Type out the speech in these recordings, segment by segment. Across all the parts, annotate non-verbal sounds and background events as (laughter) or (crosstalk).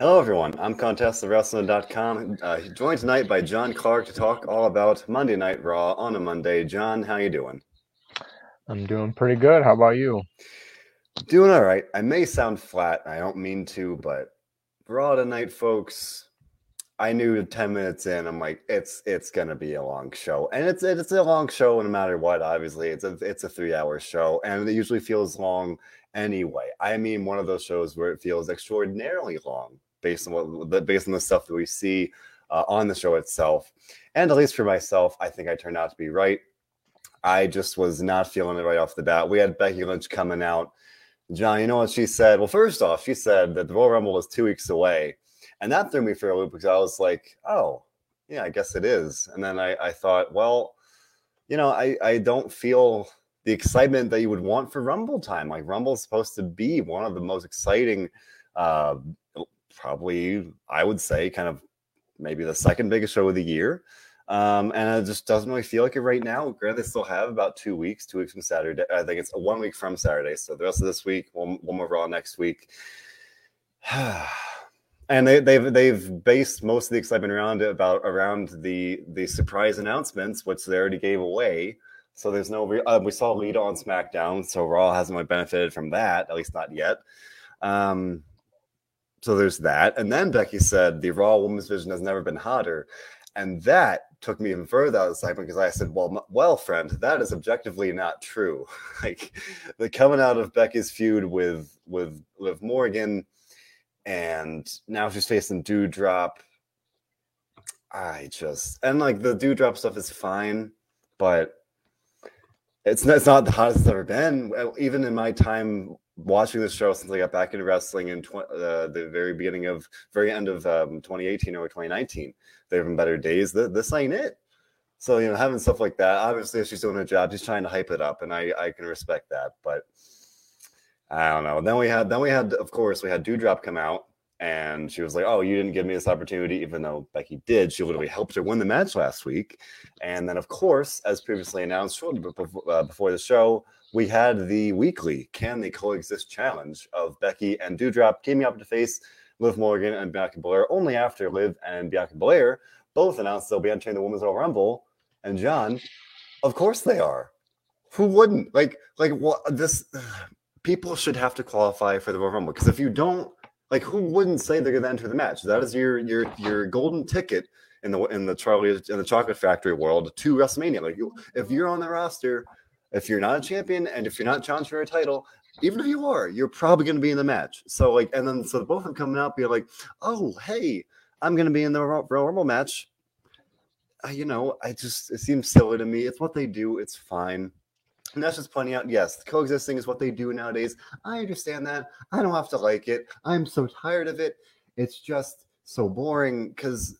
Hello, everyone. I'm ContestOfWrestling.com. Uh, joined tonight by John Clark to talk all about Monday Night Raw on a Monday. John, how you doing? I'm doing pretty good. How about you? Doing all right. I may sound flat. I don't mean to, but Raw tonight, folks. I knew 10 minutes in, I'm like, it's it's gonna be a long show. And it's it's a long show no matter what, obviously. It's a it's a three hour show, and it usually feels long anyway. I mean one of those shows where it feels extraordinarily long based on what based on the stuff that we see uh, on the show itself. And at least for myself, I think I turned out to be right. I just was not feeling it right off the bat. We had Becky Lynch coming out. John, you know what she said? Well, first off, she said that the Royal Rumble was two weeks away. And that threw me for a loop because I was like, oh, yeah, I guess it is. And then I, I thought, well, you know, I, I don't feel the excitement that you would want for Rumble time. Like Rumble is supposed to be one of the most exciting uh, probably I would say kind of maybe the second biggest show of the year. Um, and it just doesn't really feel like it right now. Granted, they still have about two weeks, two weeks from Saturday. I think it's one week from Saturday. So the rest of this week, one, one more Raw next week. (sighs) and they, they've they've based most of the excitement around about around the the surprise announcements, which they already gave away. So there's no re- uh, we saw Lita on SmackDown, so Raw hasn't really benefited from that, at least not yet. Um, so there's that. And then Becky said the Raw Women's Division has never been hotter. And that took me even further out of the segment because I said, "Well, well, friend, that is objectively not true. (laughs) like the coming out of Becky's feud with with Liv Morgan, and now she's facing Doudrop. I just and like the Doudrop stuff is fine, but it's not, it's not the hottest it's ever been. Even in my time watching this show since I got back into wrestling in tw- uh, the very beginning of very end of um, 2018 or 2019. There have been better days. This ain't it. So you know, having stuff like that. Obviously, she's doing her job, she's trying to hype it up, and I I can respect that. But I don't know. Then we had then we had of course we had Doudrop come out. And she was like, "Oh, you didn't give me this opportunity," even though Becky did. She literally helped her win the match last week. And then, of course, as previously announced shortly before, uh, before the show, we had the weekly Can They Coexist challenge of Becky and Doudrop teaming up to face Liv Morgan and Bianca Belair only after Liv and Bianca Belair both announced they'll be entering the Women's Royal Rumble. And John, of course they are. Who wouldn't? Like, like what this people should have to qualify for the Royal Rumble because if you don't, like, who wouldn't say they're going to enter the match? That is your your your golden ticket in the in the Charlie in the Chocolate Factory world to WrestleMania. Like, you, if you're on the roster if you're not a champion and if you're not challenging for a title, even if you are, you're probably going to be in the match. So like, and then so both of them coming out, be like, oh hey, I'm going to be in the Royal Rumble match. Uh, you know, I just it seems silly to me. It's what they do. It's fine. And that's just pointing out, yes, coexisting is what they do nowadays. I understand that. I don't have to like it. I'm so tired of it. It's just so boring because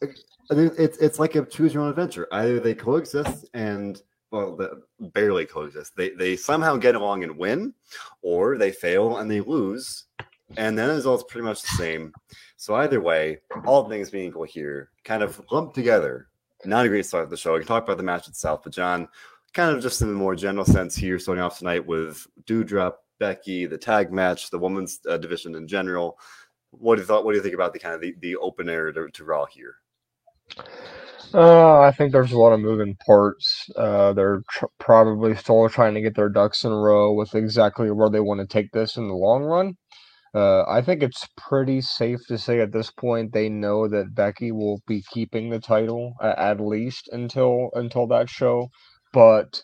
it's it's like a choose your own adventure. Either they coexist and well, barely coexist. They they somehow get along and win, or they fail and they lose, and then the result's pretty much the same. So either way, all things being equal here, kind of lumped together. Not a great start to the show. We can talk about the match itself, but John, kind of just in the more general sense here, starting off tonight with Doudrop, Becky, the tag match, the women's uh, division in general. What do you thought? What do you think about the kind of the, the opener to, to Raw here? Uh, I think there's a lot of moving parts. Uh, they're tr- probably still trying to get their ducks in a row with exactly where they want to take this in the long run. Uh, I think it's pretty safe to say at this point they know that Becky will be keeping the title uh, at least until until that show. But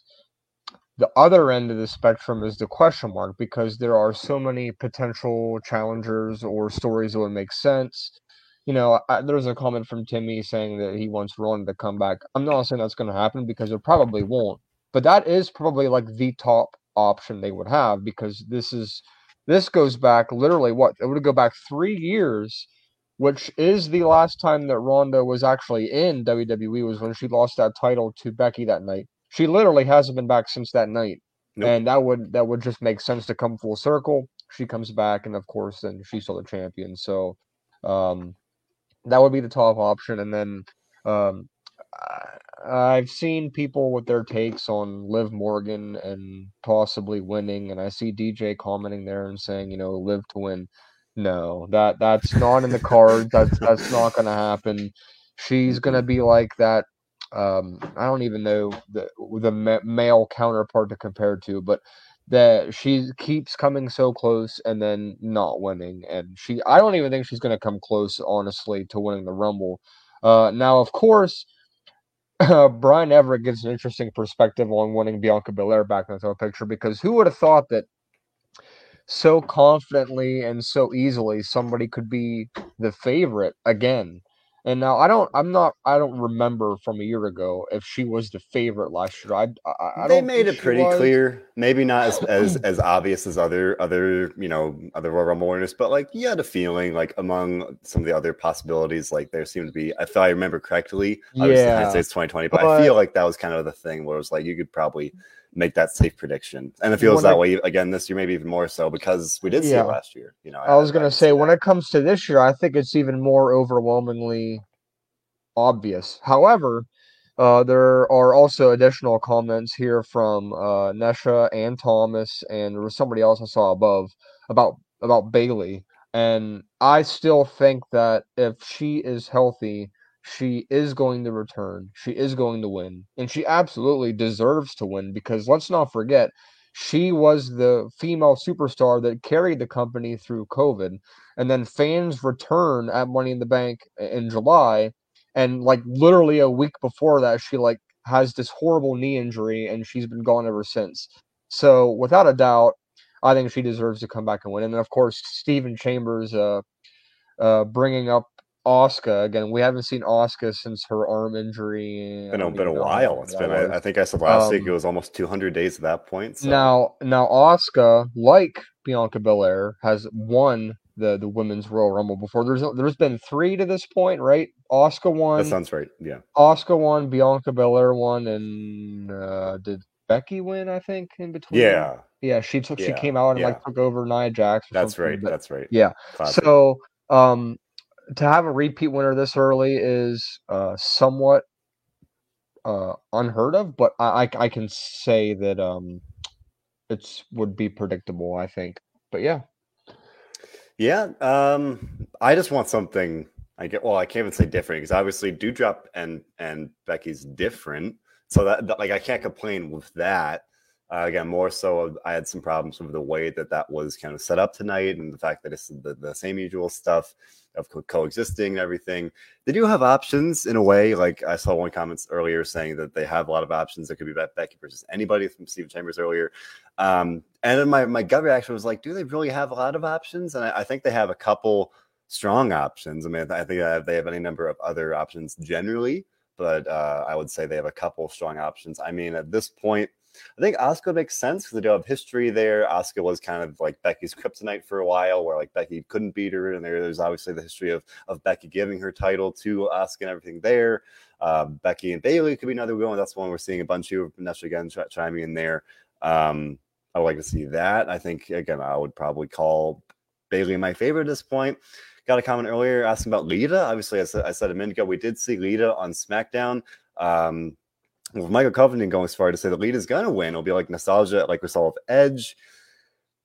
the other end of the spectrum is the question mark because there are so many potential challengers or stories that would make sense you know, I, there's a comment from Timmy saying that he wants Ronda to come back. I'm not saying that's going to happen because it probably won't, but that is probably like the top option they would have because this is this goes back literally what it would go back three years, which is the last time that Ronda was actually in WWE was when she lost that title to Becky that night. She literally hasn't been back since that night, nope. and that would that would just make sense to come full circle. She comes back, and of course, then she's still the champion. So, um, that would be the top option. And then um, I've seen people with their takes on Liv Morgan and possibly winning, and I see DJ commenting there and saying, you know, Live to win. No, that that's not in the cards. That's that's not going to happen. She's going to be like that. Um, I don't even know the the ma- male counterpart to compare to, but that she keeps coming so close and then not winning. And she, I don't even think she's going to come close, honestly, to winning the Rumble. Uh, now, of course, (laughs) uh, Brian Everett gives an interesting perspective on winning Bianca Belair back into the picture because who would have thought that so confidently and so easily somebody could be the favorite again and now I don't, I'm not, I don't remember from a year ago if she was the favorite last year. I, I, I they made it pretty was. clear. Maybe not as, (clears throat) as as obvious as other other you know other Royal Rumble winners, but like you had a feeling like among some of the other possibilities, like there seemed to be. I If I remember correctly, yeah, United States 2020, but, but I feel like that was kind of the thing where it was like you could probably make that safe prediction. And it feels that I, way again this year, maybe even more so because we did see yeah. it last year. You know, I, I was going to say when it comes to this year, I think it's even more overwhelmingly obvious. However, uh, there are also additional comments here from uh, Nesha and Thomas, and there was somebody else I saw above about about Bayley. And I still think that if she is healthy, she is going to return. She is going to win. And she absolutely deserves to win because let's not forget, she was the female superstar that carried the company through COVID. And then fans return at Money in the Bank in July. And like literally a week before that, she like has this horrible knee injury and she's been gone ever since. So without a doubt, I think she deserves to come back and win. And then of course, Stephen Chambers uh, uh, bringing up Asuka again. We haven't seen Asuka since her arm injury. It's been, a, been a while. It's been. I, I, think I said last um, week it was almost 200 days at that point. So. Now, now Asuka, like Bianca Belair, has won the the women's Royal Rumble before. There's there's been three to this point, right? Asuka won. That sounds right. Yeah. Asuka won. Bianca Belair won, and uh, did Becky win? I think in between. Yeah. Yeah, she took. Yeah. She came out and yeah. like took over Nia Jax. That's right. But, that's right. Yeah. Classic. So, um, to have a repeat winner this early is uh, somewhat uh, unheard of, but I, I, I can say that um, it's would be predictable. I think, but yeah, yeah. Um, I just want something. I get well. I can't even say different because obviously Doudrop and and Becky's different, so that, that like I can't complain with that. Uh, again, more so, I had some problems with the way that that was kind of set up tonight, and the fact that it's the, the same usual stuff of co- coexisting and everything. They do have options in a way. Like I saw one comments earlier saying that they have a lot of options. That could be Becky versus anybody from Steve Chambers earlier. Um, and then my my gut reaction was like, do they really have a lot of options? And I, I think they have a couple strong options. I mean, I think they have any number of other options generally, but uh, I would say they have a couple strong options. I mean, at this point I think Asuka makes sense because they do have history there. Asuka was kind of like Becky's kryptonite for a while, where like Becky couldn't beat her, and there, there's obviously the history of of Becky giving her title to Asuka and everything there. Um, Becky and Bayley could be another one. That's one we're seeing a bunch of Vanessa again ch- chiming in there. Um, I would like to see that. I think again, I would probably call Bayley my favorite at this point. Got a comment earlier asking about Lita. Obviously, I said, I said a minute ago we did see Lita on SmackDown. Um, Michael Covington going as far to say the lead is going to win, it'll be like nostalgia, like we saw with Edge.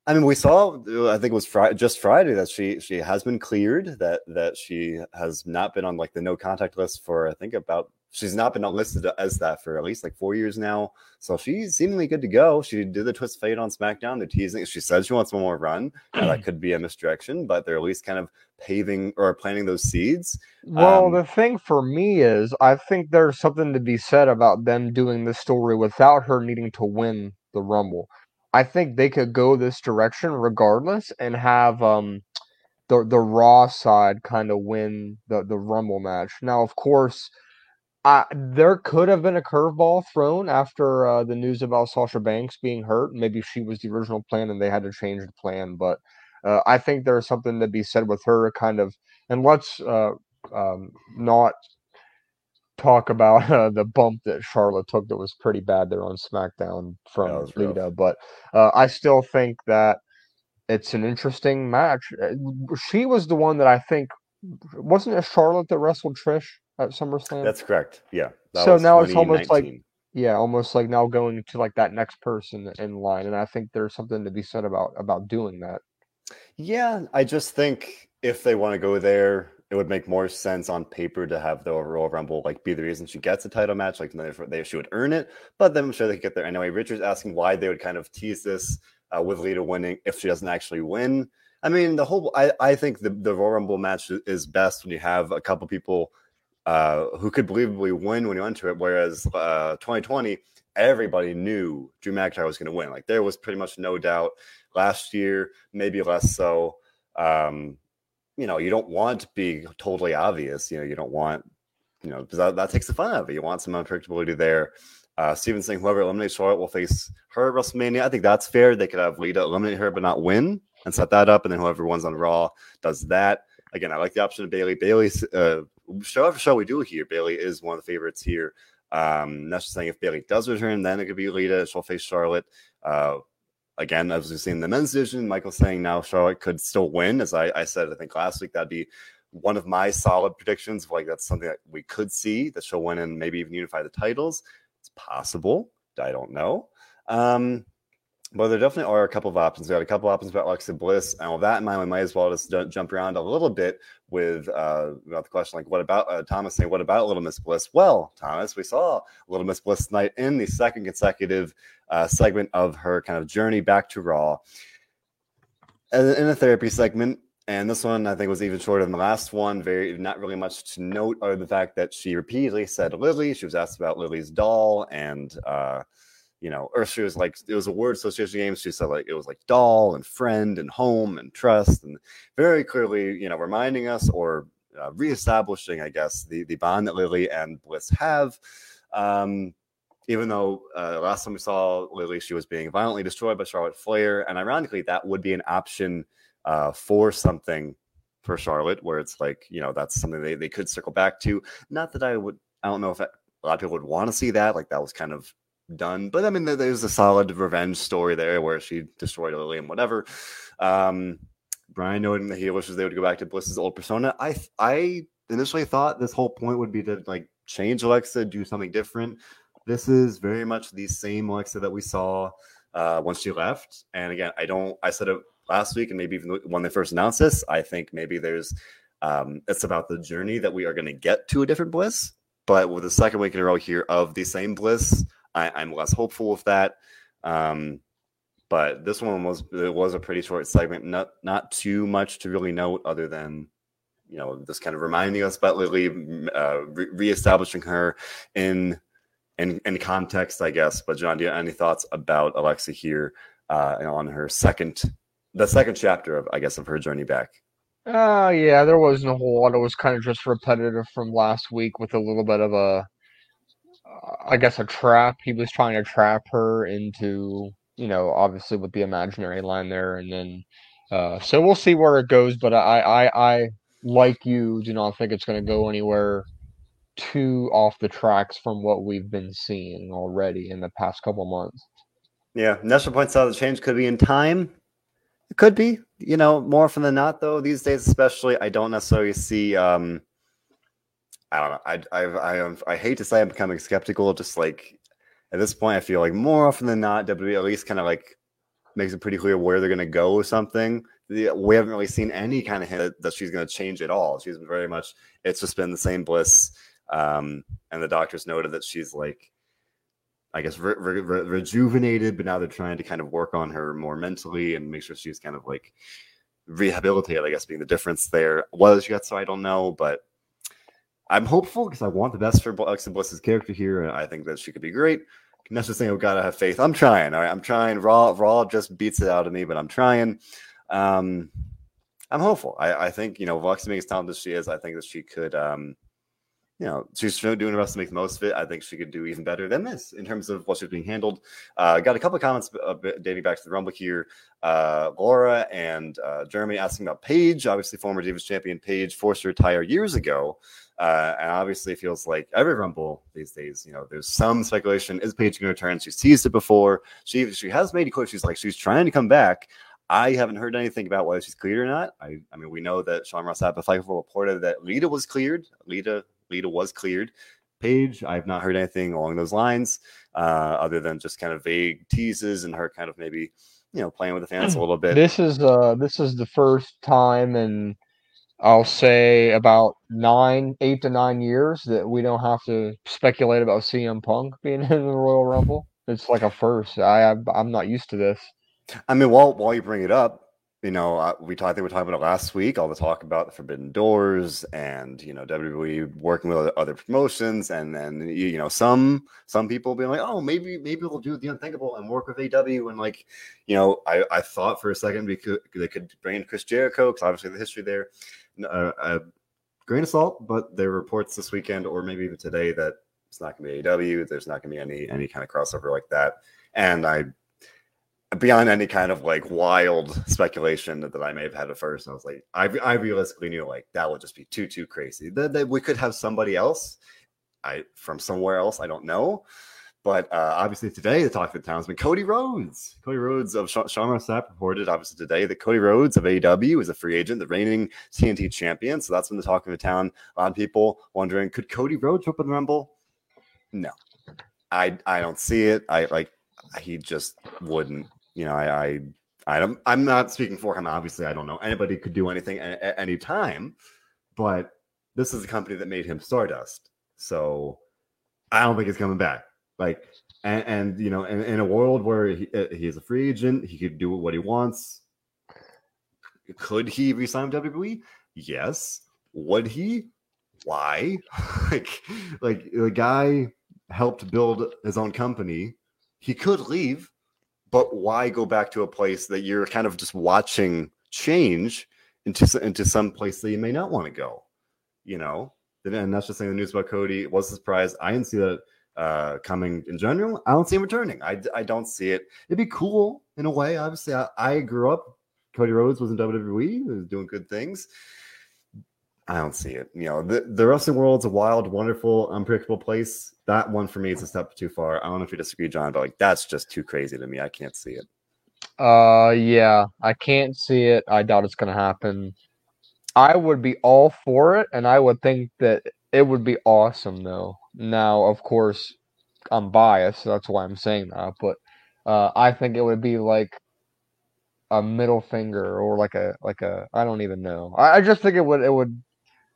I mean, we saw. Uh, I think it was Friday, just Friday that she she has been cleared. That that she has not been on like the no contact list for I think about she's not been listed as that for at least like four years now. So she's seemingly good to go. She did the Twist of Fate on SmackDown. They're teasing. She said she wants one more run. Now, that could be a misdirection, but they're at least kind of paving or planting those seeds. Well, um, the thing for me is, I think there's something to be said about them doing this story without her needing to win the Rumble. I think they could go this direction regardless and have um the the Raw side kind of win the the Rumble match. Now, of course uh, there could have been a curveball thrown after uh, the news about Sasha Banks being hurt. Maybe she was the original plan and they had to change the plan. But uh, I think there's something to be said with her kind of. And let's uh, um, not talk about (laughs) uh, the bump that Charlotte took that was pretty bad there on SmackDown from Lita. But uh, I still think that it's an interesting match. She was the one that I think wasn't it Charlotte that wrestled Trish at SummerSlam? That's correct. Yeah. So now it's almost like yeah, almost like now going to like that next person in line, and I think there's something to be said about about doing that. Yeah, I just think if they want to go there, it would make more sense on paper to have the Royal Rumble like be the reason she gets a title match. Like they she would earn it, but then I'm sure they could get there anyway. Richard's asking why they would kind of tease this uh, with Lita winning if she doesn't actually win. I mean, the whole I, I think the, the Royal Rumble match is best when you have a couple people uh, who could believably win when you went to it. Whereas uh, 2020, everybody knew Drew McIntyre was going to win. Like there was pretty much no doubt. Last year, maybe less so. Um, you know, you don't want to be totally obvious. You know, you don't want, you know, because that, that takes the fun out of it. You want some unpredictability there. Uh, Steven saying whoever eliminates Charlotte will face her at WrestleMania. I think that's fair. They could have Lita eliminate her but not win and set that up, and then whoever wins on Raw does that. Again, I like the option of Bayley. Bayley uh, show after show we do here. Bayley is one of the favorites here. Um, that's just saying if Bayley does return, then it could be Lita. She'll face Charlotte. Uh, again, as we've seen in the men's division, Michael saying now Charlotte could still win. As I, I said, I think last week that'd be one of my solid predictions. Like that's something that we could see that she'll win and maybe even unify the titles. It's possible. I don't know. Um, but there definitely are a couple of options. We got a couple of options about Alexa Bliss, and with that in mind, we might as well just jump around a little bit with uh, about the question like, what about uh, Thomas saying, what about Little Miss Bliss? Well, Thomas, we saw Little Miss Bliss tonight in the second consecutive uh, segment of her kind of journey back to Raw, in a therapy segment. And this one, I think, was even shorter than the last one. Very, not really much to note, other than the fact that she repeatedly said Lily. She was asked about Lily's doll, and uh, you know, or she was like, it was a word association game. She said like it was like doll and friend and home and trust, and very clearly, you know, reminding us or uh, reestablishing, I guess, the the bond that Lily and Bliss have. Um, even though uh, last time we saw Lily, she was being violently destroyed by Charlotte Flair, and ironically, that would be an option uh, for something for Charlotte, where it's like you know that's something they, they could circle back to. Not that I would, I don't know if a lot of people would want to see that. Like that was kind of done. But I mean, there's a solid revenge story there where she destroyed Lily and whatever. Um, Brian noting that he wishes they would go back to Bliss's old persona. I I initially thought this whole point would be to like change Alexa, do something different. This is very much the same Alexa that we saw uh, once she left. And again, I don't. I said it last week, and maybe even when they first announced this. I think maybe there's. Um, it's about the journey that we are going to get to a different Bliss. But with the second week in a row here of the same Bliss, I, am less hopeful with that. Um, but this one was it was a pretty short segment, not not too much to really note, other than you know just kind of reminding us about Lily, uh, re- reestablishing her in in in context, I guess. But John, do you have any thoughts about Alexa here uh, on her second the second chapter of I guess of her journey back? Uh yeah, there wasn't a whole lot. It was kind of just repetitive from last week with a little bit of a I guess a trap. He was trying to trap her into, you know, obviously with the imaginary line there, and then uh, so we'll see where it goes. But I, I, I like you, do not think it's going to go anywhere too off the tracks from what we've been seeing already in the past couple months. Yeah, Nestor points out the change could be in time. It could be, you know, more often than not, though. These days, especially, I don't necessarily see. um I don't know. I I I, I hate to say I'm becoming skeptical. Just like at this point, I feel like more often than not, WWE at least kind of like makes it pretty clear where they're going to go or something. We haven't really seen any kind of hint that she's going to change at all. She's very much. It's just been the same bliss. Um, and the doctors noted that she's like, I guess, re- re- re- rejuvenated, but now they're trying to kind of work on her more mentally and make sure she's kind of like rehabilitated. I guess being the difference there. was yet, so, I don't know, but I'm hopeful because I want the best for Alexa Bliss's character here, and I think that she could be great. That's just saying we gotta have faith. I'm trying. All right, I'm trying. Raw, Raw just beats it out of me, but I'm trying. Um, I'm hopeful. I, I think you know, Alexa being as talented as she is, I think that she could um, you know, she's doing her best to make the most of it. I think she could do even better than this in terms of what she's being handled. Uh, got a couple of comments dating back to the Rumble here. Uh, Laura and uh, Jeremy asking about Paige, obviously former Divas champion Paige forced to retire years ago. Uh, and obviously, it feels like every Rumble these days, you know, there's some speculation: is Paige going to return? She's teased it before. She she has made it clear she's like she's trying to come back. I haven't heard anything about whether she's cleared or not. I, I mean, we know that Sean Ross Sapp, reported that Lita was cleared. Lita Lita was cleared. Paige, I've not heard anything along those lines, uh, other than just kind of vague teases and her kind of maybe, you know playing with the fans a little bit. This is uh this is the first time in I'll say about nine, eight to nine years that we don't have to speculate about CM Punk being (laughs) in the Royal Rumble. It's like a first. I I'm not used to this. I mean, while while you bring it up, you know, uh, we talked. I think we talked about it last week. All the talk about the Forbidden Doors and you know WWE working with other promotions, and then you know some some people being like, oh, maybe maybe we'll do the unthinkable and work with AEW, and like, you know, I I thought for a second we could they could bring in Chris Jericho because obviously the history there. Uh, grain of salt, but there are reports this weekend or maybe even today that it's not going to be AEW. There's not going to be any any kind of crossover like that, and I beyond any kind of like wild speculation that, that I may have had at first, I was like, I, I realistically knew like that would just be too too crazy. That, that we could have somebody else, I from somewhere else, I don't know. But uh, obviously today the talk of the town has been Cody Rhodes. Cody Rhodes of Sh- Sean reported obviously today that Cody Rhodes of AEW is a free agent, the reigning TNT champion. So that's been the talk of the town. A lot of people wondering, could Cody Rhodes open the Rumble? No, I I don't see it. I like he just wouldn't you know, I, I, I don't, I'm not speaking for him. Obviously, I don't know. Anybody could do anything at, at any time, but this is a company that made him Stardust. So I don't think he's coming back. Like, and, and you know, in, in, a world where he, uh, he is a free agent, he could do what he wants. Could he resign WWE? Yes. Would he? Why? (laughs) like, like the guy helped build his own company. He could leave but why go back to a place that you're kind of just watching change into into some place that you may not want to go you know and that's just saying the news about cody was a surprise i didn't see that uh, coming in general i don't see him returning I, I don't see it it'd be cool in a way obviously i, I grew up cody rhodes was in wwe was doing good things I don't see it. You know, the, the wrestling world's a wild, wonderful, unpredictable place. That one for me is a step too far. I don't know if you disagree, John, but like that's just too crazy to me. I can't see it. Uh, yeah, I can't see it. I doubt it's gonna happen. I would be all for it, and I would think that it would be awesome, though. Now, of course, I'm biased, so that's why I'm saying that. But uh, I think it would be like a middle finger or like a like a I don't even know. I, I just think it would it would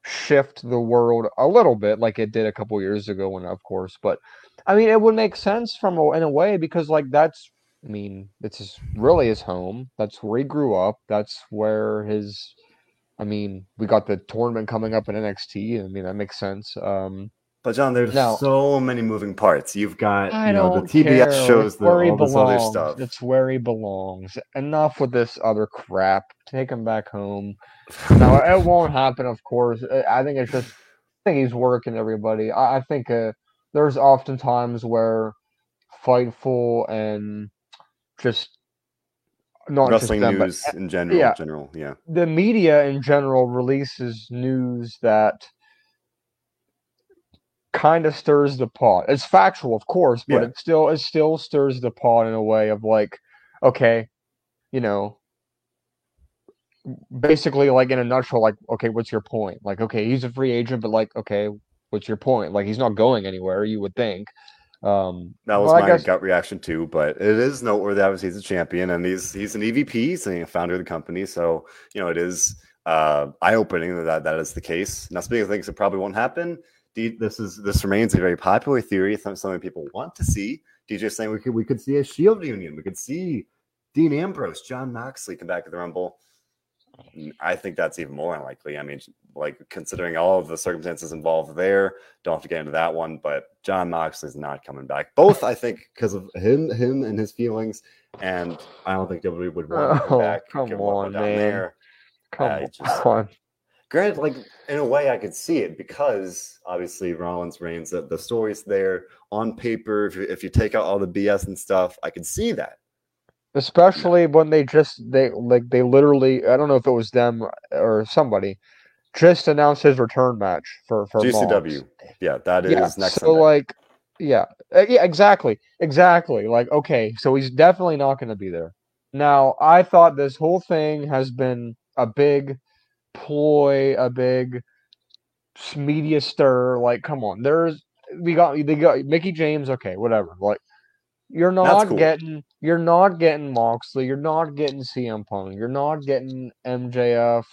shift the world a little bit like it did a couple years ago when of course but i mean it would make sense from a, in a way because like that's i mean it's his, really his home that's where he grew up that's where his i mean we got the tournament coming up in nxt i mean that makes sense um but John, there's now, so many moving parts. You've got I you know the TBS care. shows, the, all this other stuff. It's where he belongs. Enough with this other crap. Take him back home. no, it (laughs) won't happen. Of course, I think it's just. I think he's working everybody. I, I think uh, there's often times where Fightful and just not wrestling them, news but, in general, yeah, general, yeah. The media in general releases news that kind of stirs the pot. It's factual, of course, but yeah. it still it still stirs the pot in a way of like, okay, you know, basically like in a nutshell, like, okay, what's your point? Like, okay, he's a free agent, but like, okay, what's your point? Like, he's not going anywhere. You would think. Um, that was well, my guess... gut reaction too, but it is noteworthy. Obviously, he's a champion, and he's he's an EVP, he's a founder of the company. So you know, it is uh, eye opening that that is the case. Now, speaking of things that probably won't happen, this is this remains a very popular theory. It's something people want to see. DJ saying we could we could see a Shield reunion. We could see Dean Ambrose, Jon Moxley come back to the Rumble. Mm, I think that's even more unlikely. I mean, like considering all of the circumstances involved there, don't have to get into that one. But Jon Moxley's not coming back. Both, I think, because of him, him and his feelings, and I don't think WWE would want to come oh, back. Come on, man. There. Come just, on. Granted, like in a way, I could see it because obviously Rollins reigns. The, the story's there on paper. If you, if you take out all the BS and stuff, I could see that. Especially when they just they like they literally I don't know if it was them or somebody just announced his return match for for GCW. Yeah, that is yeah, next. So Sunday. like, yeah, uh, yeah, exactly, exactly. Like, okay, so he's definitely not going to be there. Now, I thought this whole thing has been a big ploy, a big media stir. Like, come on, there's we got they got Mickie James. Okay, whatever. Like, You're not cool. getting you're not getting Moxley, you're not getting CM Punk, you're not getting MJF,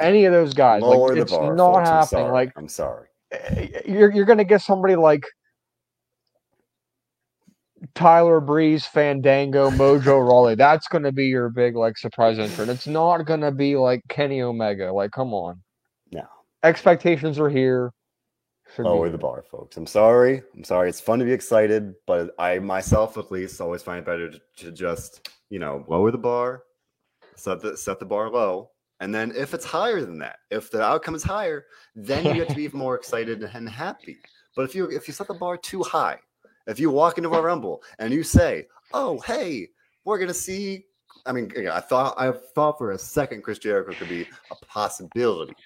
any of those guys. Lower like it's bar. not folks. I'm happening. sorry. Like I'm sorry. eh, you're you're gonna get somebody like Tyler Breeze, Fandango, Mojo Rawley. That's gonna be your big like surprise entrant. It's not gonna be like Kenny Omega. Like, come on. No. Expectations are here. Should Lower the bar, folks. I'm sorry. I'm sorry. It's fun to be excited, but I myself, at least, always find it better to, to just you know lower the bar, set the set the bar low, and then if it's higher than that, if the outcome is higher, then you get to be (laughs) even more excited and happy. But if you if you set the bar too high, if you walk into a rumble and you say, "Oh, hey, we're gonna see," I mean, I thought I thought for a second Chris Jericho could be a possibility,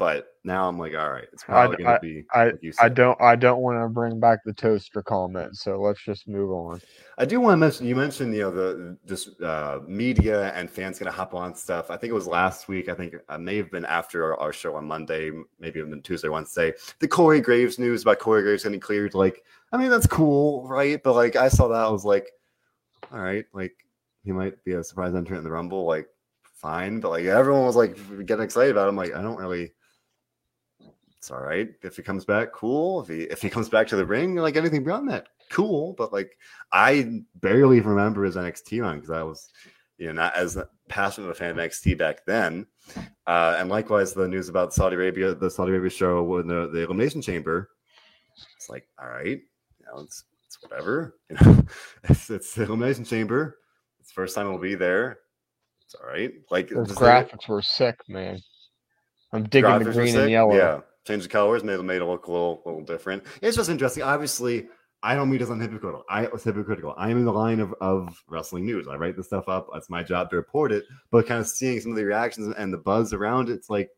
but now I'm like, all right, it's probably gonna be. I like you I don't I don't want to bring back the toaster comment, so let's just move on. I do want to mention you mentioned you know the just uh, media and fans gonna hop on stuff. I think it was last week. I think uh, may have been after our, our show on Monday, maybe even Tuesday, Wednesday. The Corey Graves news about Corey Graves getting cleared. Like, I mean, that's cool, right? But like, I saw that, I was like, all right, like he might be a surprise entrant in the Rumble. Like, fine, but like everyone was like getting excited about. Him. like, I don't really. It's all right if he comes back, cool. If he if he comes back to the ring, like anything beyond that, cool. But like I barely remember his NXT run because I was, you know, not as passionate a fan of NXT back then. Uh, and likewise, the news about Saudi Arabia, the Saudi Arabia show with the, the Elimination Chamber, it's like, all right, you know, it's it's whatever. (laughs) You know, it's it's the Elimination Chamber. It's the first time it'll be there. It's all right. Like Those just like- graphics were sick, man. I'm digging the green and yellow. Yeah, change the colors, made made it look a little, little different. It's just interesting. Obviously, I don't mean this on hypocritical. I was hypocritical. I am in the line of, of wrestling news. I write this stuff up. It's my job to report it. But kind of seeing some of the reactions and the buzz around it, it's like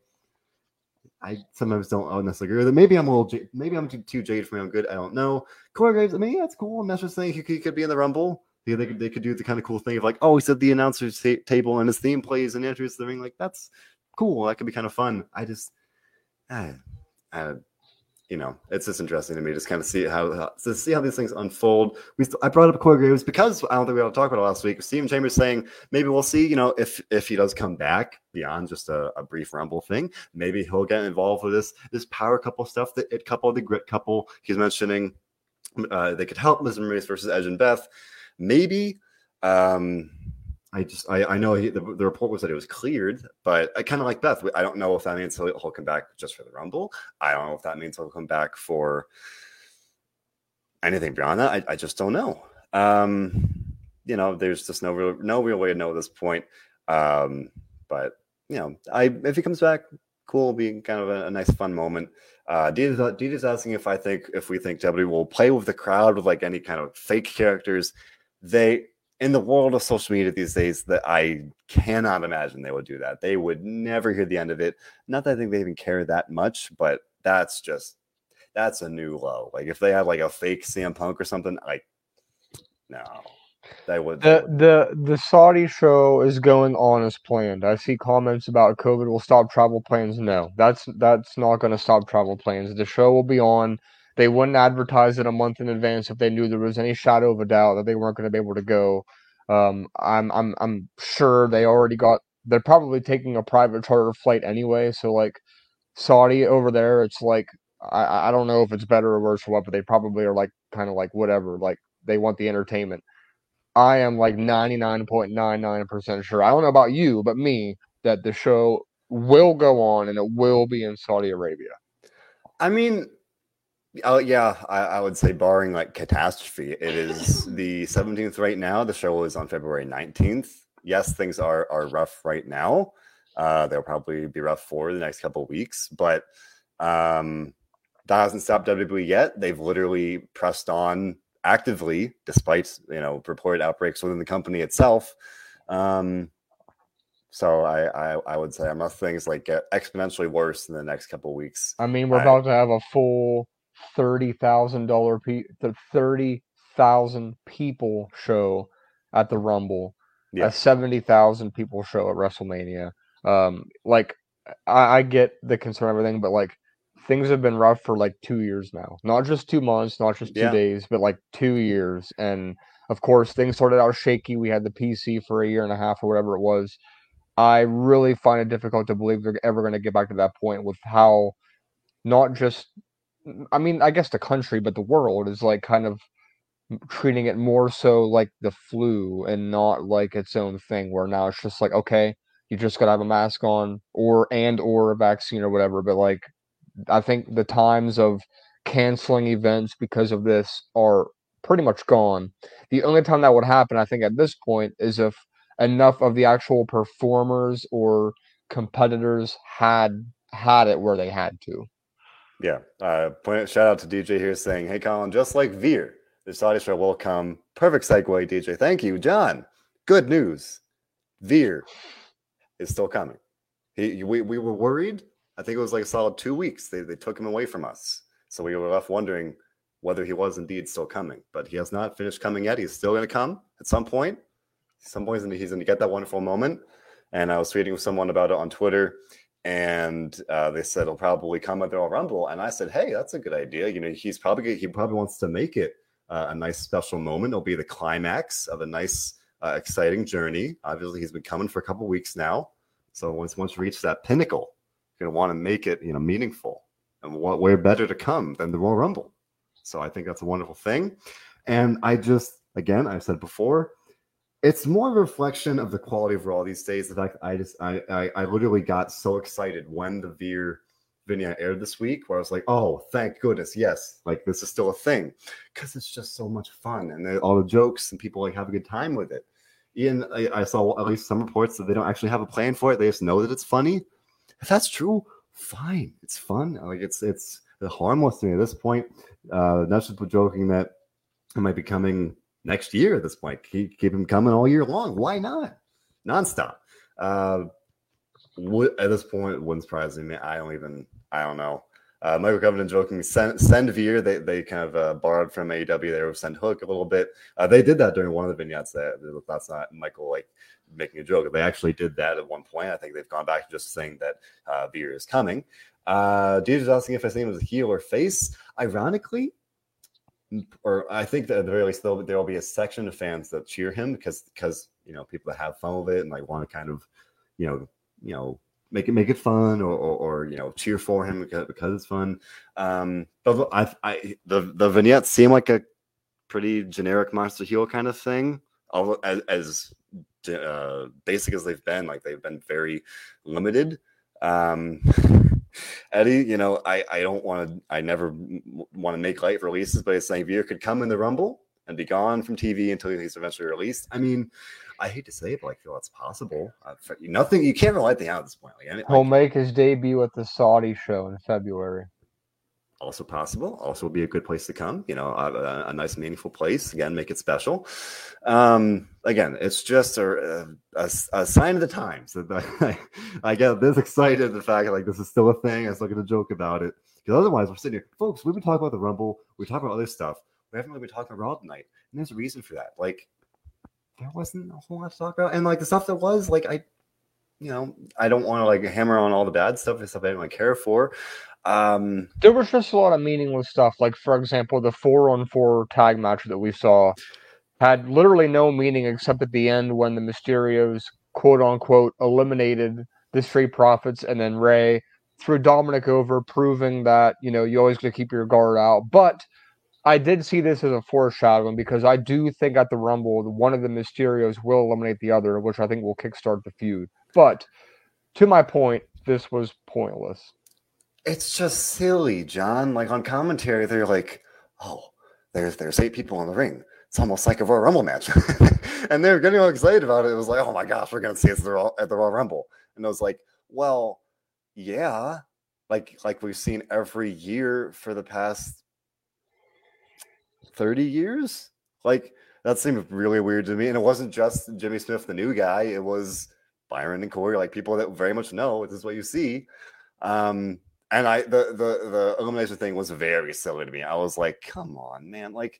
I sometimes don't necessarily agree with it. Maybe I'm a little, maybe I'm too, too jaded for my own good. I don't know. Corey Graves, I mean, yeah, it's cool. I'm not just saying he could, he could be in the Rumble. Yeah, they could, they could do the kind of cool thing of like, oh, he said the announcer's ta- table and his theme plays and enters the ring. Like, that's cool. That could be kind of fun. I just, I, I, you know, it's just interesting to me just kind of see how, to see how these things unfold. We I brought up Corey Graves because I don't think we ought to talk about it last week. Steven Chambers saying maybe we'll see, you know, if if he does come back beyond just a, a brief rumble thing, maybe he'll get involved with this this power couple stuff, the it couple, the grit couple. He's mentioning uh, they could help and Maryse versus Edge and Beth. Maybe. Um, I just I, I know he, the, the report was that it was cleared, but I kind of like Beth. I don't know if that means he'll, come back just for the Rumble. I don't know if that means he'll come back for anything beyond that. I, I just don't know. Um, you know, there's just no real no real way to know at this point. Um, but you know, I if he comes back, cool, be kind of a, a nice fun moment. Uh, Dita's, Dita's asking if I think if we think WWE will play with the crowd with like any kind of fake characters. They in the world of social media these days that I cannot imagine they would do that. They would never hear the end of it. Not that I think they even care that much, but that's just that's a new low. Like if they had like a fake CM Punk or something, like no, they would. they The the the Saudi show is going on as planned. I see comments about COVID will stop travel plans. No, that's that's not going to stop travel plans. The show will be on. They wouldn't advertise it a month in advance if they knew there was any shadow of a doubt that they weren't going to be able to go. Um, I'm I'm I'm sure they already got. They're probably taking a private charter flight anyway. So like Saudi over there, it's like I I don't know if it's better or worse or what, but they probably are like kind of like whatever. Like they want the entertainment. I am like 99.99% sure. I don't know about you, but me, that the show will go on and it will be in Saudi Arabia. I mean, oh yeah, I, I would say barring like catastrophe, it is (laughs) the 17th right now. The show is on February 19th. Yes, things are are rough right now. Uh, they'll probably be rough for the next couple of weeks, but um, that hasn't stopped WWE yet. They've literally pressed on actively, despite you know reported outbreaks within the company itself. Um, so I, I I would say unless things like get exponentially worse in the next couple of weeks, I mean, we're I- about to have a full $30,000 pe- the 30,000 people show at the Rumble, Yeah. a 70,000 people show at WrestleMania. Um, like I, I get the concern and everything, but like things have been rough for like two years now. Not just two months, not just two Yeah. days, but like two years. And of course, things started out shaky. We had the PC for a year and a half or whatever it was. I really find it difficult to believe they're ever going to get back to that point with how not just, I mean, I guess the country, but the world is like kind of treating it more so like the flu and not like its own thing where now it's just like okay you just gotta have a mask on or and or a vaccine or whatever but like i think the times of canceling events because of this are pretty much gone. The only time that would happen i think at this point is if enough of the actual performers or competitors had had it where they had to Yeah. Uh, point, shout out to DJ here saying, "Hey, Colin, just like Veer, the Saudi show will come." Perfect segue, DJ. Thank you, John. Good news. Veer is still coming. He, we, we were worried. I think it was like a solid two weeks. They, they took him away from us, so we were left wondering whether he was indeed still coming. But he has not finished coming yet. He's still going to come at some point. Some point he's going to get that wonderful moment. And I was tweeting with someone about it on Twitter and uh, they said he'll probably come at the Royal Rumble. And I said, hey, that's a good idea. You know, he's probably he probably wants to make it uh, a nice special moment. It'll be the climax of a nice, uh, exciting journey. Obviously, he's been coming for a couple weeks now, so once once you reach that pinnacle, you're gonna want to make it you know meaningful. And what where better to come than the Royal Rumble? So I think that's a wonderful thing. And I just again, I said before, it's more a reflection of the quality of Raw these days. The fact I just I, I I literally got so excited when the Veer vignette aired this week, where I was like, oh, thank goodness, yes, like this is still a thing, because it's just so much fun and all the jokes and people like have a good time with it. Ian, I, I saw at least some reports that they don't actually have a plan for it; they just know that it's funny. If that's true, fine, it's fun. Like it's it's harmless to me at this point. Uh, just joking that it might be coming next year at this point. Keep, keep him coming all year long. Why not? Nonstop. Uh, at this point, wouldn't surprise me. I don't even, I don't know. Uh, Michael Covington joking, send, send Veer. They, they kind of uh, borrowed from AEW there with Send Hook a little bit. Uh, they did that during one of the vignettes. That that's not Michael like making a joke. They actually did that at one point. I think they've gone back to just saying that uh, Veer is coming. Uh, DJ's asking if his name is heel or face. Ironically, or I think that at the very least there will be a section of fans that cheer him because because you know people that have fun with it and like want to kind of you know you know make it make it fun or or, or you know cheer for him because, because it's fun. Um, but I, I the the vignettes seem like a pretty generic monster heel kind of thing. Although as, as uh, basic as they've been, like they've been very limited. Um, Eddie, you know, I, I don't want to, I never want to make light releases, but it's like Veer could come in the Rumble and be gone from TV until he's eventually released. I mean, I hate to say it, but I feel it's possible. Uh, nothing, you can't rule anything out at this point. Like, He'll make his debut at the Saudi show in February. Also possible. Also, would be a good place to come. You know, a, a nice, meaningful place. Again, make it special. Um, again, it's just a, a, a sign of the times that (laughs) I, I, get this excited. The fact that like this is still a thing. I was looking to joke about it because otherwise we're sitting here, folks. We've been talking about the Rumble. We talk about other stuff. We haven't really been talking about Raw tonight, and there's a reason for that. Like there wasn't a whole lot to talk about, and like the stuff that was, like I, you know, I don't want to like hammer on all the bad stuff and stuff I didn't really care for. Um, there was just a lot of meaningless stuff. Like, for example, the four on four tag match that we saw had literally no meaning except at the end when the Mysterios quote unquote eliminated the Street Profits and then Rey threw Dominik over, proving that, you know, you always got to keep your guard out. But I did see this as a foreshadowing because I do think at the Rumble, one of the Mysterios will eliminate the other, which I think will kickstart the feud. But to my point, this was pointless it's just silly, John. Like on commentary, they're like, "Oh, there's there's eight people in the ring. It's almost like a Royal Rumble match," (laughs) and they're getting all excited about it. It was like, "Oh my gosh, we're gonna see it at the Royal, at the Royal Rumble," and I was like, "Well, yeah, like like we've seen every year for the past thirty years. Like that seemed really weird to me, and it wasn't just Jimmy Smith, the new guy. It was Byron and Corey, like people that very much know this is what you see." Um, and I the the the elimination thing was very silly to me. I was like, come on, man, like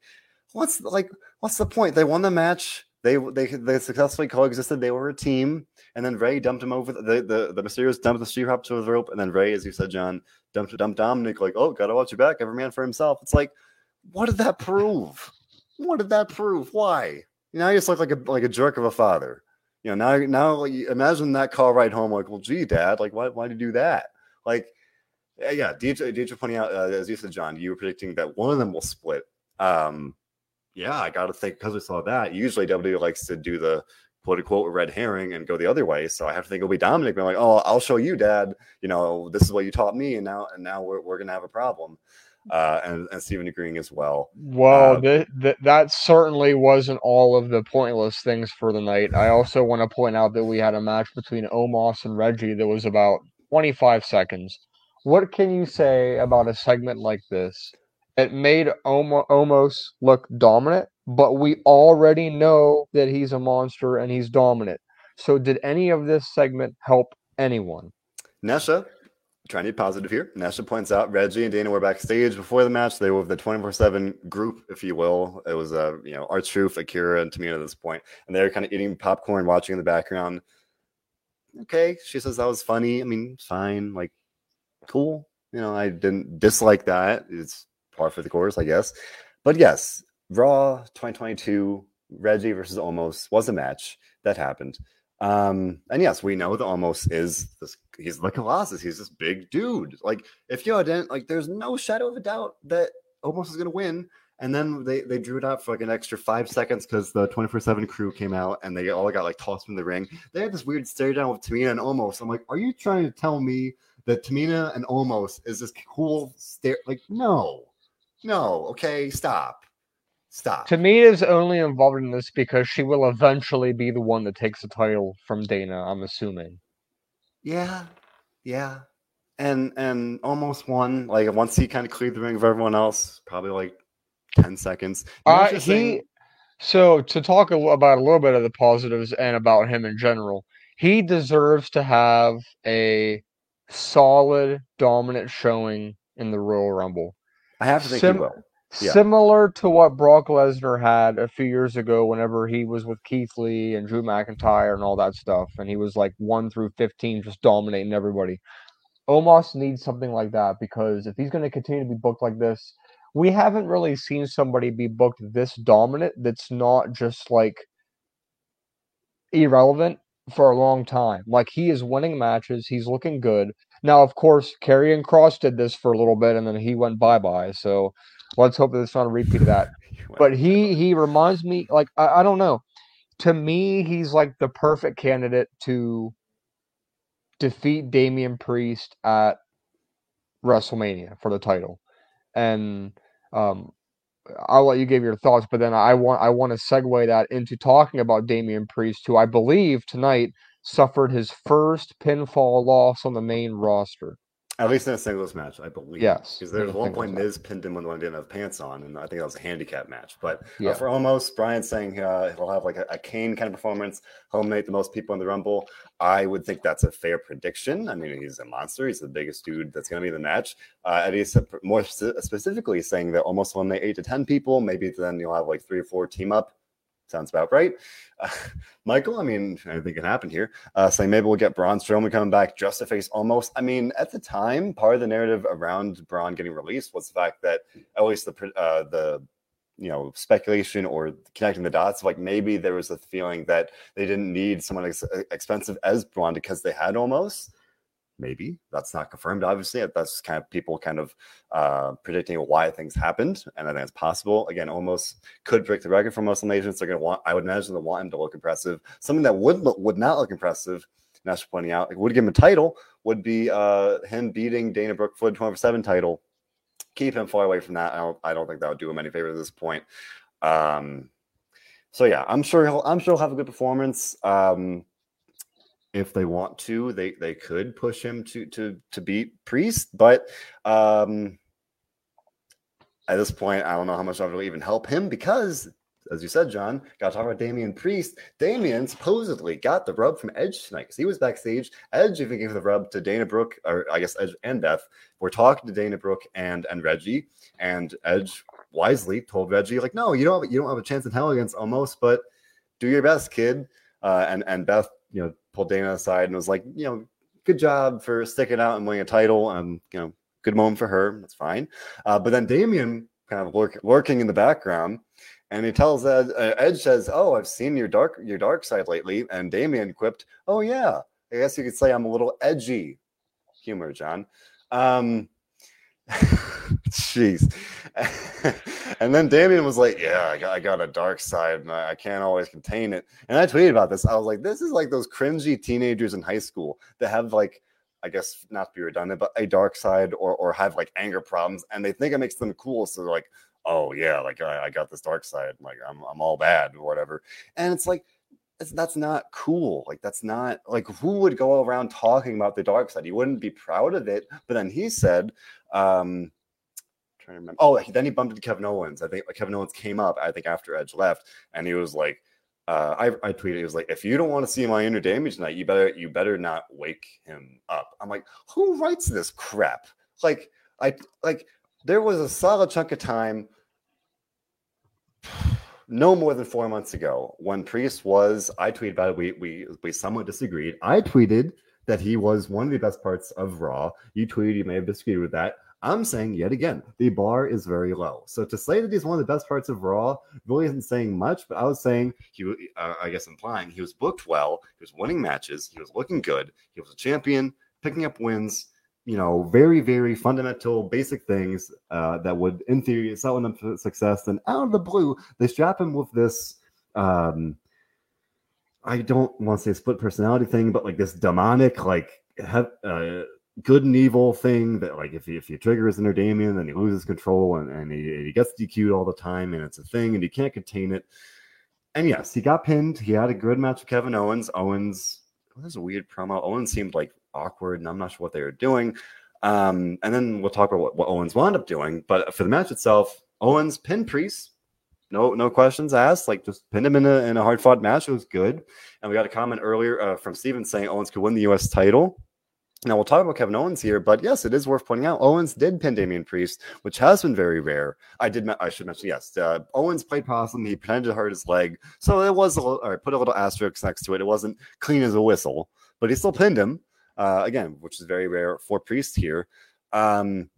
what's like what's the point? They won the match they they they successfully coexisted. They were a team, and then Rey dumped him over the the, the Mysterios dumped the street hop to the rope, and then Rey, as you said, John, dumped dumped Dominik like, oh, gotta watch your back, every man for himself. It's like, what did that prove? What did that prove? Why? You just look like a like a jerk of a father. You know, now now imagine that call right home, like, well, gee, dad, like, why why did you do that? Like, yeah, DJ, DJ pointing out, uh, as you said, John, you were predicting that one of them will split. Um, yeah, I got to think because we saw that. Usually, WWE likes to do the quote unquote red herring and go the other way. So I have to think it'll be Dominik being like, "Oh, I'll show you, Dad. You know, this is what you taught me, and now and now we're we're gonna have a problem." Uh, and and Stephen agreeing as well. Well, uh, th- th- that certainly wasn't all of the pointless things for the night. I also want to point out that we had a match between Omos and Reggie that was about 25 seconds. What can you say about a segment like this? It made Omos look dominant, but we already know that he's a monster and he's dominant. So, did any of this segment help anyone? Nesha, trying to be positive here. Nesha points out Reggie and Dana were backstage before the match. They were the 24 7 group, if you will. It was, uh, you know, R-Truth, Akira, and Tamina at this point. And they're kind of eating popcorn, watching in the background. Okay. She says that was funny. I mean, fine. Like, cool. You know, I didn't dislike that. It's par for the course, I guess. But yes, Raw 2022, Reggie versus Omos was a match that happened. Um, and yes, we know that Omos is this, he's the Colossus. He's this big dude. Like, if you didn't, like, there's no shadow of a doubt that Omos is to win. And then they, they drew it out for like an extra five seconds because the 24 7 crew came out and they all got like tossed in the ring. They had this weird stare down with Tamina and Omos. I'm like, are you trying to tell me that Tamina and Omos is this cool stare? Like, no, no, okay, stop. Stop. Tamina's only involved in this because she will eventually be the one that takes the title from Dana, I'm assuming. Yeah. Yeah. And and Omos won. Like once he kind of cleared the ring of everyone else, probably like 10 seconds. Uh, he so to talk a, about a little bit of the positives and about him in general, he deserves to have a solid dominant showing in the Royal Rumble. I have to think Sim- he will. Yeah. Similar to what Brock Lesnar had a few years ago, whenever he was with Keith Lee and Drew McIntyre and all that stuff, and he was like one through fifteen, just dominating everybody. Omos needs something like that because if he's going to continue to be booked like this, we haven't really seen somebody be booked this dominant that's not just like irrelevant for a long time. Like he is winning matches, he's looking good. Now, of course, Karrion Kross did this for a little bit and then he went bye bye. So let's hope that it's not a repeat of that. (laughs) but he he reminds me like I, I don't know. To me, he's like the perfect candidate to defeat Damian Priest at WrestleMania for the title. And um I'll let you give your thoughts, but then I want I want to segue that into talking about Damian Priest, who I believe tonight suffered his first pinfall loss on the main roster. At least in a singles match, I believe. Yes. Because there's one point Miz pinned him when one didn't have pants on, and I think that was a handicap match. But uh, yeah. uh, for Omos Brian saying uh, he'll have like a, a Kane kind of performance, eliminate the most people in the Rumble. I would think that's a fair prediction. I mean, he's a monster. He's the biggest dude that's going to be in the match. Uh, more specifically saying that Omos eliminate eight to 10 people. Maybe then you'll have like three or four team up Sounds about right. Uh, (laughs) Michael, I mean, anything can happen here. Uh, saying maybe we'll get Braun Strowman coming back just to face Omos. I mean, at the time, part of the narrative around Braun getting released was the fact that at least the uh, the you know speculation or connecting the dots like maybe there was a feeling that they didn't need someone as expensive as Braun because they had Omos maybe that's not confirmed obviously that's kind of people kind of uh, predicting why things happened and i think it's possible. Again Omos could break the record for most agents they're going to want i would imagine they want him to look impressive. Something that would look, would not look impressive Nash pointing out would give him a title would be uh, him beating Dana Brooke for the 24 7 title. Keep him far away from that. I don't, I don't think that would do him any favor at this point. Um, so yeah i'm sure he'll i'm sure he'll have a good performance. Um, if they want to, they they could push him to to to beat Priest, but um, at this point, I don't know how much that will even help him because, as you said, John, got to talk about Damian Priest. Damian supposedly got the rub from Edge tonight because he was backstage. Edge even gave the rub to Dana Brooke, or I guess Edge and Beth. We're talking to Dana Brooke and and Reggie, and Edge wisely told Reggie like, "No, you don't have, you don't have a chance in hell against Omos, but." do your best, kid. Uh, and and Beth, you know, pulled Dana aside and was like, you know, good job for sticking out and winning a title. Um, you know, good moment for her. That's fine. Uh, but then Damian kind of lurk, lurking in the background, and he tells Ed, uh, Edge says, "Oh, I've seen your dark your dark side lately." And Damian quipped, "Oh yeah, I guess you could say I'm a little edgy." Humor, John. Um, (laughs) Jeez. and then Damian was like, Yeah, I got, I got a dark side and I, I, can't always contain it. And I tweeted about this. I was like, This is like those cringy teenagers in high school that have like, I guess not to be redundant, but a dark side or, or have like anger problems and they think it makes them cool. So they're like, Oh, yeah, like I, I got this dark side. Like I'm, I'm all bad or whatever. And it's like, that's not cool. Like that's not like who would go around talking about the dark side? You wouldn't be proud of it. But then he said, um, trying to remember. Oh, then he bumped into Kevin Owens. I think Kevin Owens came up. I think after Edge left, and he was like, uh, I, I tweeted, he was like, if you don't want to see my inner damage tonight, you better you better not wake him up. I'm like, who writes this crap? Like, I like there was a solid chunk of time, (sighs) no more than four months ago, when Priest was. I tweeted about it. We we we somewhat disagreed. I tweeted that he was one of the best parts of Raw. You tweeted you may have disagreed with that. I'm saying yet again, the bar is very low. So to say that he's one of the best parts of Raw really isn't saying much. But I was saying he, uh, I guess, implying he was booked well. He was winning matches. He was looking good. He was a champion, picking up wins. You know, very, very fundamental, basic things uh, that would, in theory, sell him for success. Then out of the blue, they strap him with this. Um, I don't want to say split personality thing, but like this demonic, like uh, good and evil thing that like if if you trigger his inner Damian, then he loses control and, and he, he gets DQ'd all the time and it's a thing and he can't contain it. And yes, he got pinned. He had a good match with Kevin Owens. Owens, there's a weird promo. Owens seemed like awkward and I'm not sure what they were doing. Um, and then we'll talk about what, what Owens wound up doing. But for the match itself, Owens pinned Priest. No, no questions asked. Like just pinned him in a, in a hard fought match. It was good. And we got a comment earlier uh, from Steven saying Owens could win the U.S. title. Now we'll talk about Kevin Owens here, but yes, it is worth pointing out Owens did pin Damian Priest, which has been very rare. I did, I should mention, yes, uh, Owens played possum. He pretended to hurt his leg, so it was a little. All right, put a little asterisk next to it. It wasn't clean as a whistle, but he still pinned him uh, again, which is very rare for Priest here. Um,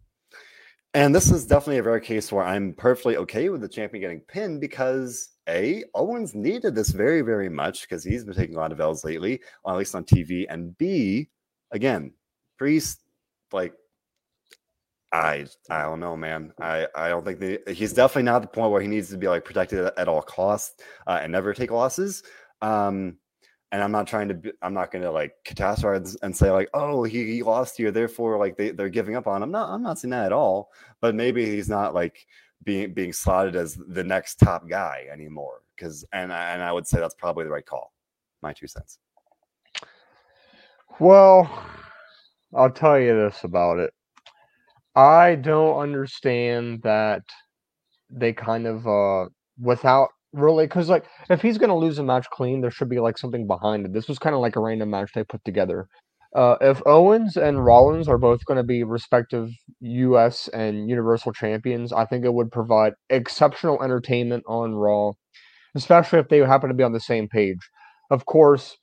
and this is definitely a rare case where I'm perfectly okay with the champion getting pinned because a Owens needed this very, very much because he's been taking a lot of L's lately, at least on TV, and B again, Priest, like, I I don't know, man. I I don't think he's definitely not the point where he needs to be like protected at, at all costs uh, and never take losses. Um, and I'm not trying to. Be, I'm not going to like catastrophize and say like, oh, he, he lost here, therefore like they they're giving up on him. No, I'm not saying that at all. But maybe he's not like being being slotted as the next top guy anymore. Because and and I would say that's probably the right call. My two cents. Well, I'll tell you this about it. I don't understand that they kind of uh without really because like if he's gonna lose a match clean, there should be like something behind it. This was kind of like a random match they put together. Uh, if Owens and Rollins are both going to be respective U.S. and Universal champions, I think it would provide exceptional entertainment on Raw, especially if they happen to be on the same page. Of course,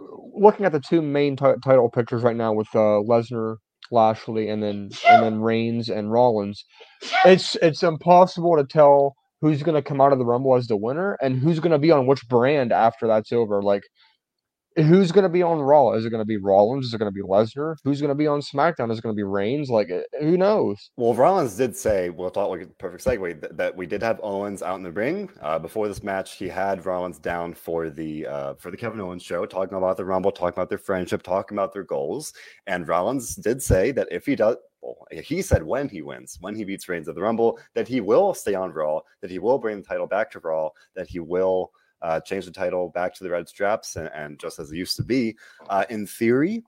looking at the two main t- title pictures right now with uh, Lesnar, Lashley, and then and then Reigns and Rollins, it's it's impossible to tell who's going to come out of the Rumble as the winner and who's going to be on which brand after that's over. Like who's going to be on Raw? Is it going to be Rollins? Is it going to be Lesnar? Who's going to be on SmackDown? Is it going to be Reigns? Like, eh, who knows? Well, Rollins did say, we'll talk like a perfect segue, that, that we did have Owens out in the ring uh, before this match. He had Rollins down for the uh, for the Kevin Owens show, talking about the Rumble, talking about their friendship, talking about their goals. And Rollins did say that if he does, he said when he wins, when he beats Reigns at the Rumble, that he will stay on Raw, that he will bring the title back to Raw, that he will uh, change the title back to the red straps and, and just as it used to be. Uh, in theory,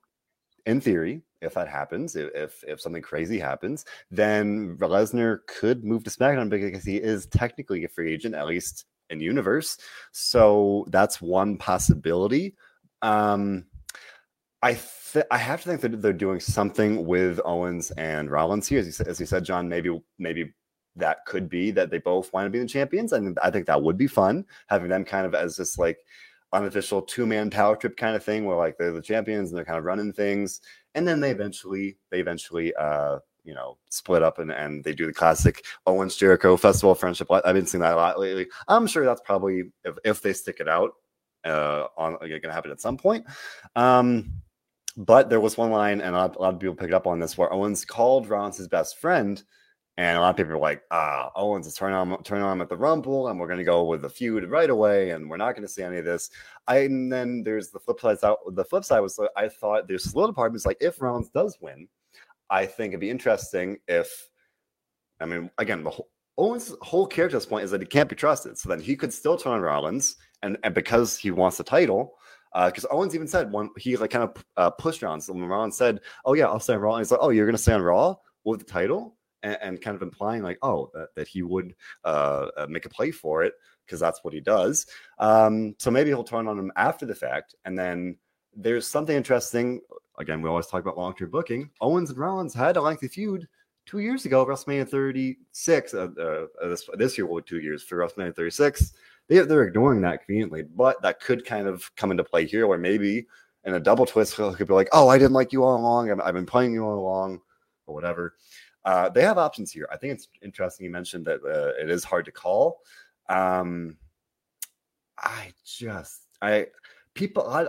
in theory, if that happens, if if something crazy happens, then Lesnar could move to SmackDown because he is technically a free agent, at least in universe. So that's one possibility. Um, I th- I have to think that they're doing something with Owens and Rollins here, as you, as you said, John. Maybe maybe that could be that they both want to be the champions. And I think that would be fun having them kind of as this like unofficial two man power trip kind of thing where like they're the champions and they're kind of running things. And then they eventually, they eventually, uh, you know, split up and, and they do the classic Owens Jericho Festival of Friendship. I've been seeing that a lot lately. I'm sure that's probably if, if they stick it out uh, on going to happen at some point. Um, but there was one line, and a lot, a lot, of people picked up on this, where Owens called Rollins his best friend, and a lot of people were like, "Ah, Owens is turning on turning on at the Rumble, and we're going to go with the feud right away, and we're not going to see any of this." I and then there's the flip side. The flip side was I thought there's little me like, if Rollins does win, I think it'd be interesting if, I mean, again, the whole, Owens' whole character at this point is that he can't be trusted. So then he could still turn on Rollins, and, and because he wants the title, because uh, Owens even said he like kind of uh, pushed Rollins. So when Rollins said, "Oh yeah, I'll stay on Raw," he's like, "Oh, you're gonna stay on Raw with the title," and, and kind of implying like, "Oh, that, that he would uh, uh make a play for it because that's what he does." Um, so maybe he'll turn on him after the fact, and then there's something interesting. Again, we always talk about long-term booking. Owens and Rollins had a lengthy feud two years ago, WrestleMania 36. Uh, uh, this this year will be two years for WrestleMania 36. They, they're ignoring that conveniently, but that could kind of come into play here, where maybe in a double twist, it could be like, "Oh, I didn't like you all along. I've, I've been playing you all along, or whatever." Uh, they have options here. I think it's interesting you mentioned that uh, it is hard to call. Um, I just, I people, I,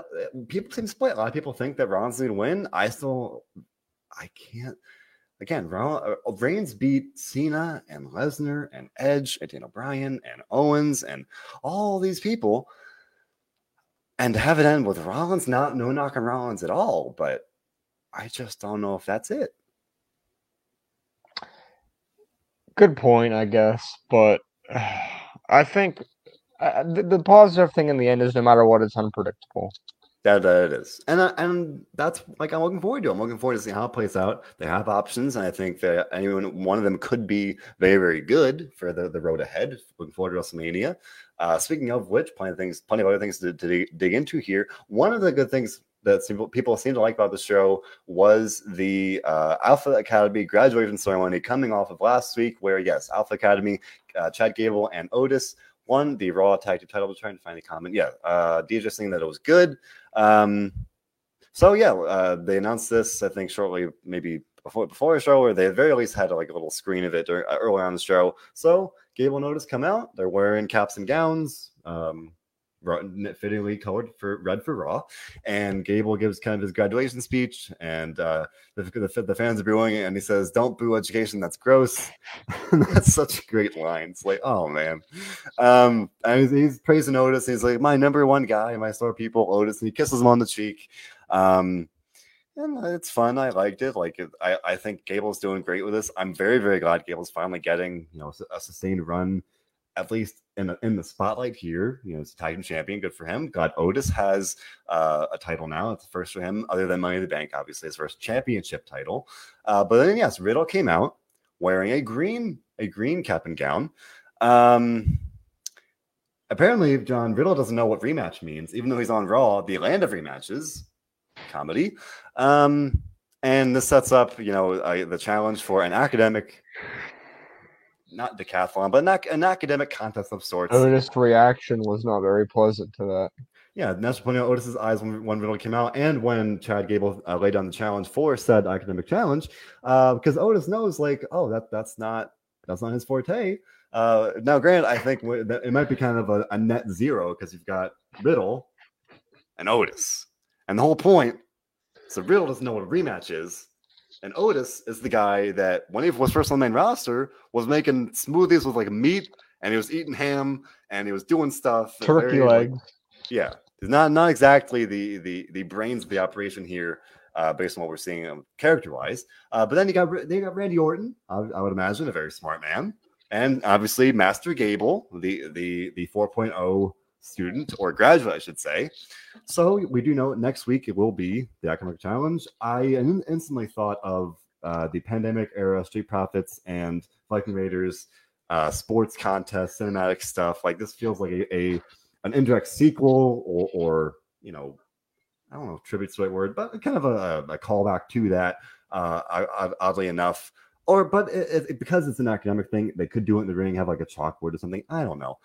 people seem split. A lot of people think that Ron's going to win. I still, I can't again, uh, Reigns beat Cena and Lesnar and Edge and Daniel Bryan and Owens and all these people. And to have it end with Rollins, not no knock on Rollins at all, but I just don't know if that's it. Good point, I guess, but uh, (sighs) I think uh, the, the positive thing in the end is no matter what, it's unpredictable. That, that it is, and uh, and that's like I'm looking forward to. I'm looking forward to seeing how it plays out. They have options, and I think that anyone one of them could be very very good for the, the road ahead. Looking forward to WrestleMania. Uh, speaking of which, plenty of things, plenty of other things to, to dig into here. One of the good things that people seem to like about the show was the uh, Alpha Academy graduation ceremony coming off of last week, where yes, Alpha Academy, uh, Chad Gable and Otis won the Raw Tag Team title. I was trying to find a comment. Yeah, uh, DJ saying that it was good. Um, so yeah, uh, they announced this. I think shortly, maybe before before the show, or they at very least had like a little screen of it during, uh, early on the show. So Gable and Otis come out. They're wearing caps and gowns. Um, fittingly colored for red for Raw. And Gable gives kind of his graduation speech, and uh, the, the, the, fans are booing it, and he says, "Don't boo education. That's gross." (laughs) that's such a great line. It's like, oh man. Um, and he's, he's praising Otis. he's like, my number one guy, my store people, Otis, and he kisses him on the cheek. Um, and it's fun. I liked it. Like I, I think Gable's doing great with this. I'm very, very glad Gable's finally getting you know a sustained run at least in the, in the spotlight here. You know, it's a Titan champion. Good for him. God, Otis has uh, a title now. It's the first for him, other than Money in the Bank, obviously, his first championship title. Uh, but then, yes, Riddle came out wearing a green a green cap and gown. Um, apparently, John Riddle doesn't know what rematch means, even though he's on Raw, the land of rematches, comedy. Um, and this sets up, you know, the challenge for an academic not decathlon, but an, an academic contest of sorts. Otis' reaction was not very pleasant to that. Yeah, that's pointing out Otis's eyes when, when Riddle came out, and when Chad Gable uh, laid down the challenge for said academic challenge, uh, because Otis knows, like, oh, that that's not that's not his forte. Uh, now, granted, I think it might be kind of a, a net zero because you've got Riddle and Otis, and the whole point. So Riddle doesn't know what a rematch is, and Otis is the guy that when he was first on the main roster was making smoothies with like meat and he was eating ham and he was doing stuff. Turkey legs. Like, yeah. Not not exactly the the the brains of the operation here, uh, based on what we're seeing um, character wise. Uh, but then you got they got Randy Orton, I, I, would imagine, a very smart man, and obviously Master Gable, the the the 4.0 student or graduate, I should say. So we do know next week it will be the academic challenge. I instantly thought of uh, the pandemic era Street Profits and Viking Raiders uh, sports contest, cinematic stuff. Like this feels like a, a an indirect sequel or, or you know, I don't know tribute's the right word, but kind of a, a callback to that. Uh, oddly enough, Or, but it, it, because it's an academic thing, they could do it in the ring, have like a chalkboard or something. I don't know.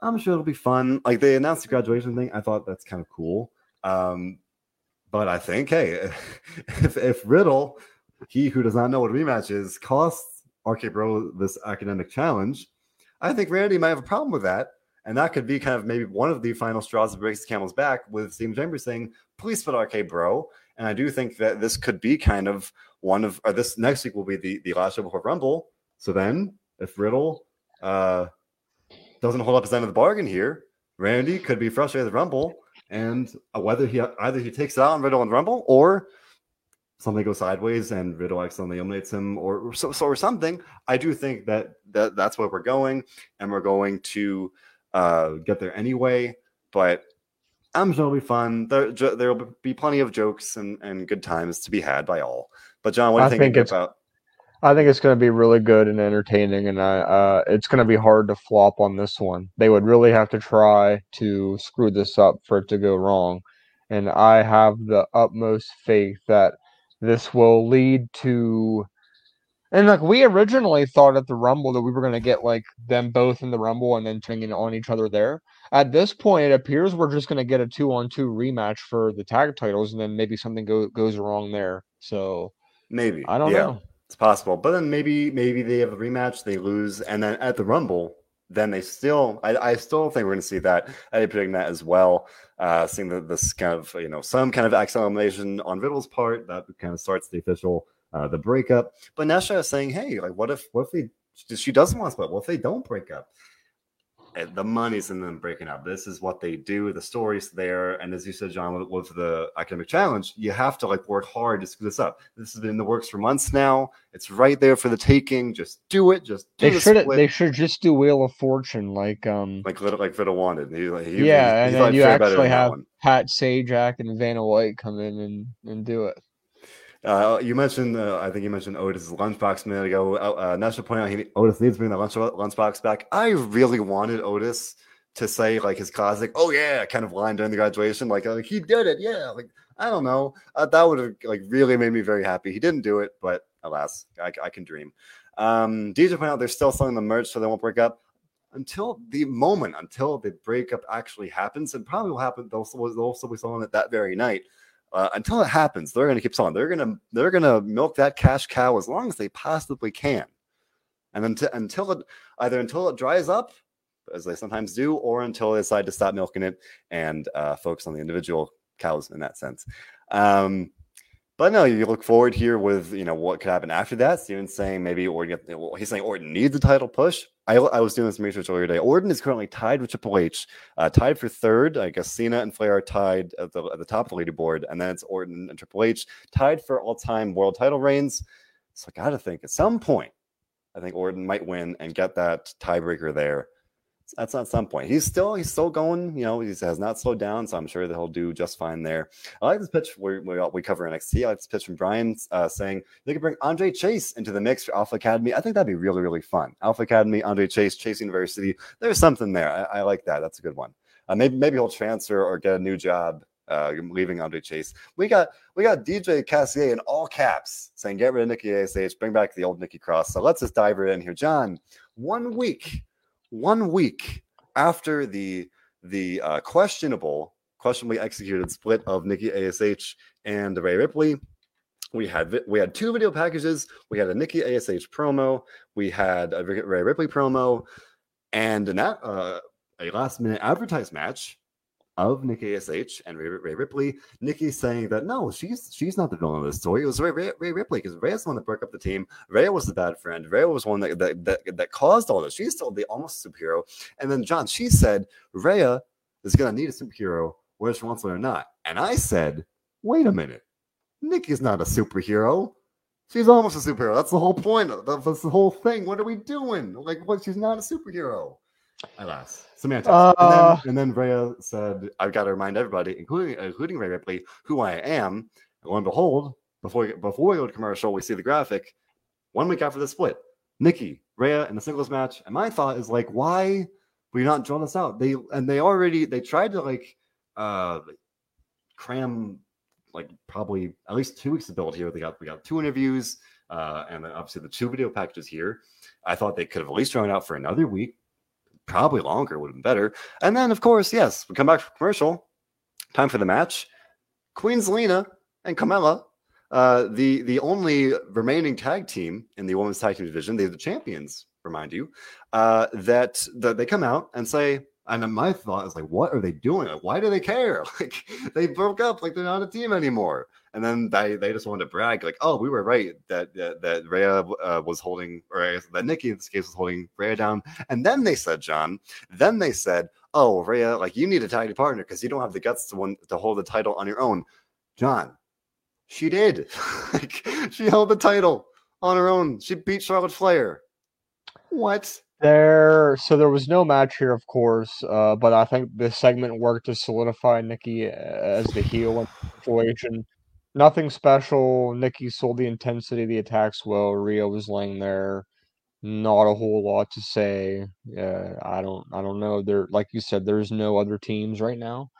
I'm sure it'll be fun. Like they announced the graduation thing, I thought that's kind of cool. Um, but I think, hey, (laughs) if, if Riddle, he who does not know what a rematch is, costs RK Bro this academic challenge, I think Randy might have a problem with that. And that could be kind of maybe one of the final straws that breaks the camel's back with Steve Chambers saying, please put RK Bro. And I do think that this could be kind of one of, or this next week will be the, the last show before Rumble. So then if Riddle uh, doesn't hold up his end of the bargain here, Randy could be frustrated with Rumble. And whether he either he takes it out on Riddle and Rumble or something goes sideways and Riddle accidentally eliminates him or, so, so or something. I do think that, that that's where we're going, and we're going to uh, get there anyway. But I'm sure it'll be fun. There there'll be plenty of jokes and, and good times to be had by all. But John, what do you I think, about? I think it's going to be really good and entertaining, and I, uh, it's going to be hard to flop on this one. They would really have to try to screw this up for it to go wrong, and I have the utmost faith that this will lead to and like we originally thought at the Rumble that we were gonna get like them both in the Rumble and then turning on each other there. At this point, it appears we're just gonna get a two on two rematch for the tag titles, and then maybe something go, goes wrong there. So maybe I don't yeah, know. It's possible, but then maybe maybe they have a rematch, they lose, and then at the Rumble, then they still I, I still think we're going to see that. I am predicting that as well. Uh, seeing the, this kind of you know some kind of acceleration on Riddle's part that kind of starts the official uh, the breakup. But Nesha is saying, hey, like what if what if they she doesn't want to split? What if they don't break up? The money's in them breaking up. This is what they do. The story's there, and as you said, John, with, with, the academic challenge, you have to like work hard to screw this up. This has been in the works for months now. It's right there for the taking. Just do it. Just do they should. They should just do Wheel of Fortune, like um, like like Vita wanted. He, he, yeah, he, and then you actually have Pat Sajak and Vanna White come in and and do it. Uh, you mentioned, uh, I think you mentioned Otis' lunchbox a minute ago. Uh, uh Nash point out he, Otis needs to bring the lunch, lunchbox back. I really wanted Otis to say like his classic, "Oh yeah," kind of line during the graduation, like, he did it, yeah. Like I don't know, uh, that would have like really made me very happy. He didn't do it, but alas, I, I can dream. Um, DJ pointed out they're still selling the merch, so they won't break up until the moment until the breakup actually happens, and probably will happen. They'll, they'll also be selling it that very night uh, until it happens, they're going to keep selling. They're going to they're going to milk that cash cow as long as they possibly can, and until until it either until it dries up, as they sometimes do, or until they decide to stop milking it and uh, focus on the individual cows in that sense. Um, but no, you look forward here with you know what could happen after that. Steven's saying maybe Orton. Well, he's saying Orton needs a title push. I, I was doing some research earlier today. Orton is currently tied with Triple H, uh, tied for third. I guess Cena and Flair are tied at the, at the top of the leaderboard, and then it's Orton and Triple H tied for all time world title reigns. So I got to think at some point, I think Orton might win and get that tiebreaker there that's at some point. He's still he's still going. You know, he has not slowed down, so I'm sure that he'll do just fine there. I like this pitch where we, we cover NXT. I like this pitch from Brian uh, saying they could bring Andre Chase into the mix for Alpha Academy. I think that'd be really really fun. Alpha Academy, Andre Chase, Chase University. There's something there. I, I like that. That's a good one. Uh, maybe maybe he'll transfer or get a new job. Uh, leaving Andre Chase. We got we got DJ Cassier in all caps saying get rid of Nikki ASH, bring back the old Nikki Cross. So let's just dive right in here, John. One week one week after the the uh, questionable, questionably executed split of Nikki Ash and Rhea Ripley, we had we had two video packages. We had a Nikki Ash promo. We had a Rhea Ripley promo, and an, uh, a last minute advertised match of Nikki ASH and Ray, Rhea Ripley. Nikki saying that no, she's she's not the villain of this story. It was Ray, Rhea, Rhea Ripley because Rhea's the one that broke up the team. Rhea was the bad friend. Rhea was one that that, that, that caused all this. She's still the almost superhero. And then John, she said Rhea is going to need a superhero whether she wants it or not. And I said, wait a minute, Nikki's not a superhero. She's almost a superhero. That's the whole point. That's the whole thing. What are we doing? Like, what? She's not a superhero. Alas, semantics. Uh, and, then, and then Rhea said, "I've got to remind everybody, including including Rhea Ripley, who I am." And lo and behold, before we, before we go to commercial, we see the graphic. One week after the split, Nikki, Rhea in the singles match, and my thought is like, why we not draw this out? They and they already they tried to like uh cram like probably at least two weeks to build here. They got we got two interviews, uh, and then obviously the two video packages here. I thought they could have at least drawn out for another week, probably longer would have been better. And then of course, yes, we come back for commercial. Time for the match. Queen Zelina and Carmella, uh, the the only remaining tag team in the women's tag team division, they're the champions, remind you, uh, that, that they come out and say, and then my thought is like, what are they doing? Like, why do they care? (laughs) Like they broke up, like they're not a team anymore. And then they, they just wanted to brag, like, oh, we were right that that, that Rhea uh, was holding, or that Nikki in this case was holding Rhea down. And then they said, John, then they said, oh, Rhea, like you need a tag partner because you don't have the guts to one to hold the title on your own. John, she did. (laughs) like, she held the title on her own. She beat Charlotte Flair. What? There, so there was no match here, of course, uh, but I think this segment worked to solidify Nikki as the heel in the situation. Nothing special. Nikki sold the intensity of the attacks well. Rhea was laying there, not a whole lot to say. Uh, I don't, I don't know. There, like you said, there's no other teams right now.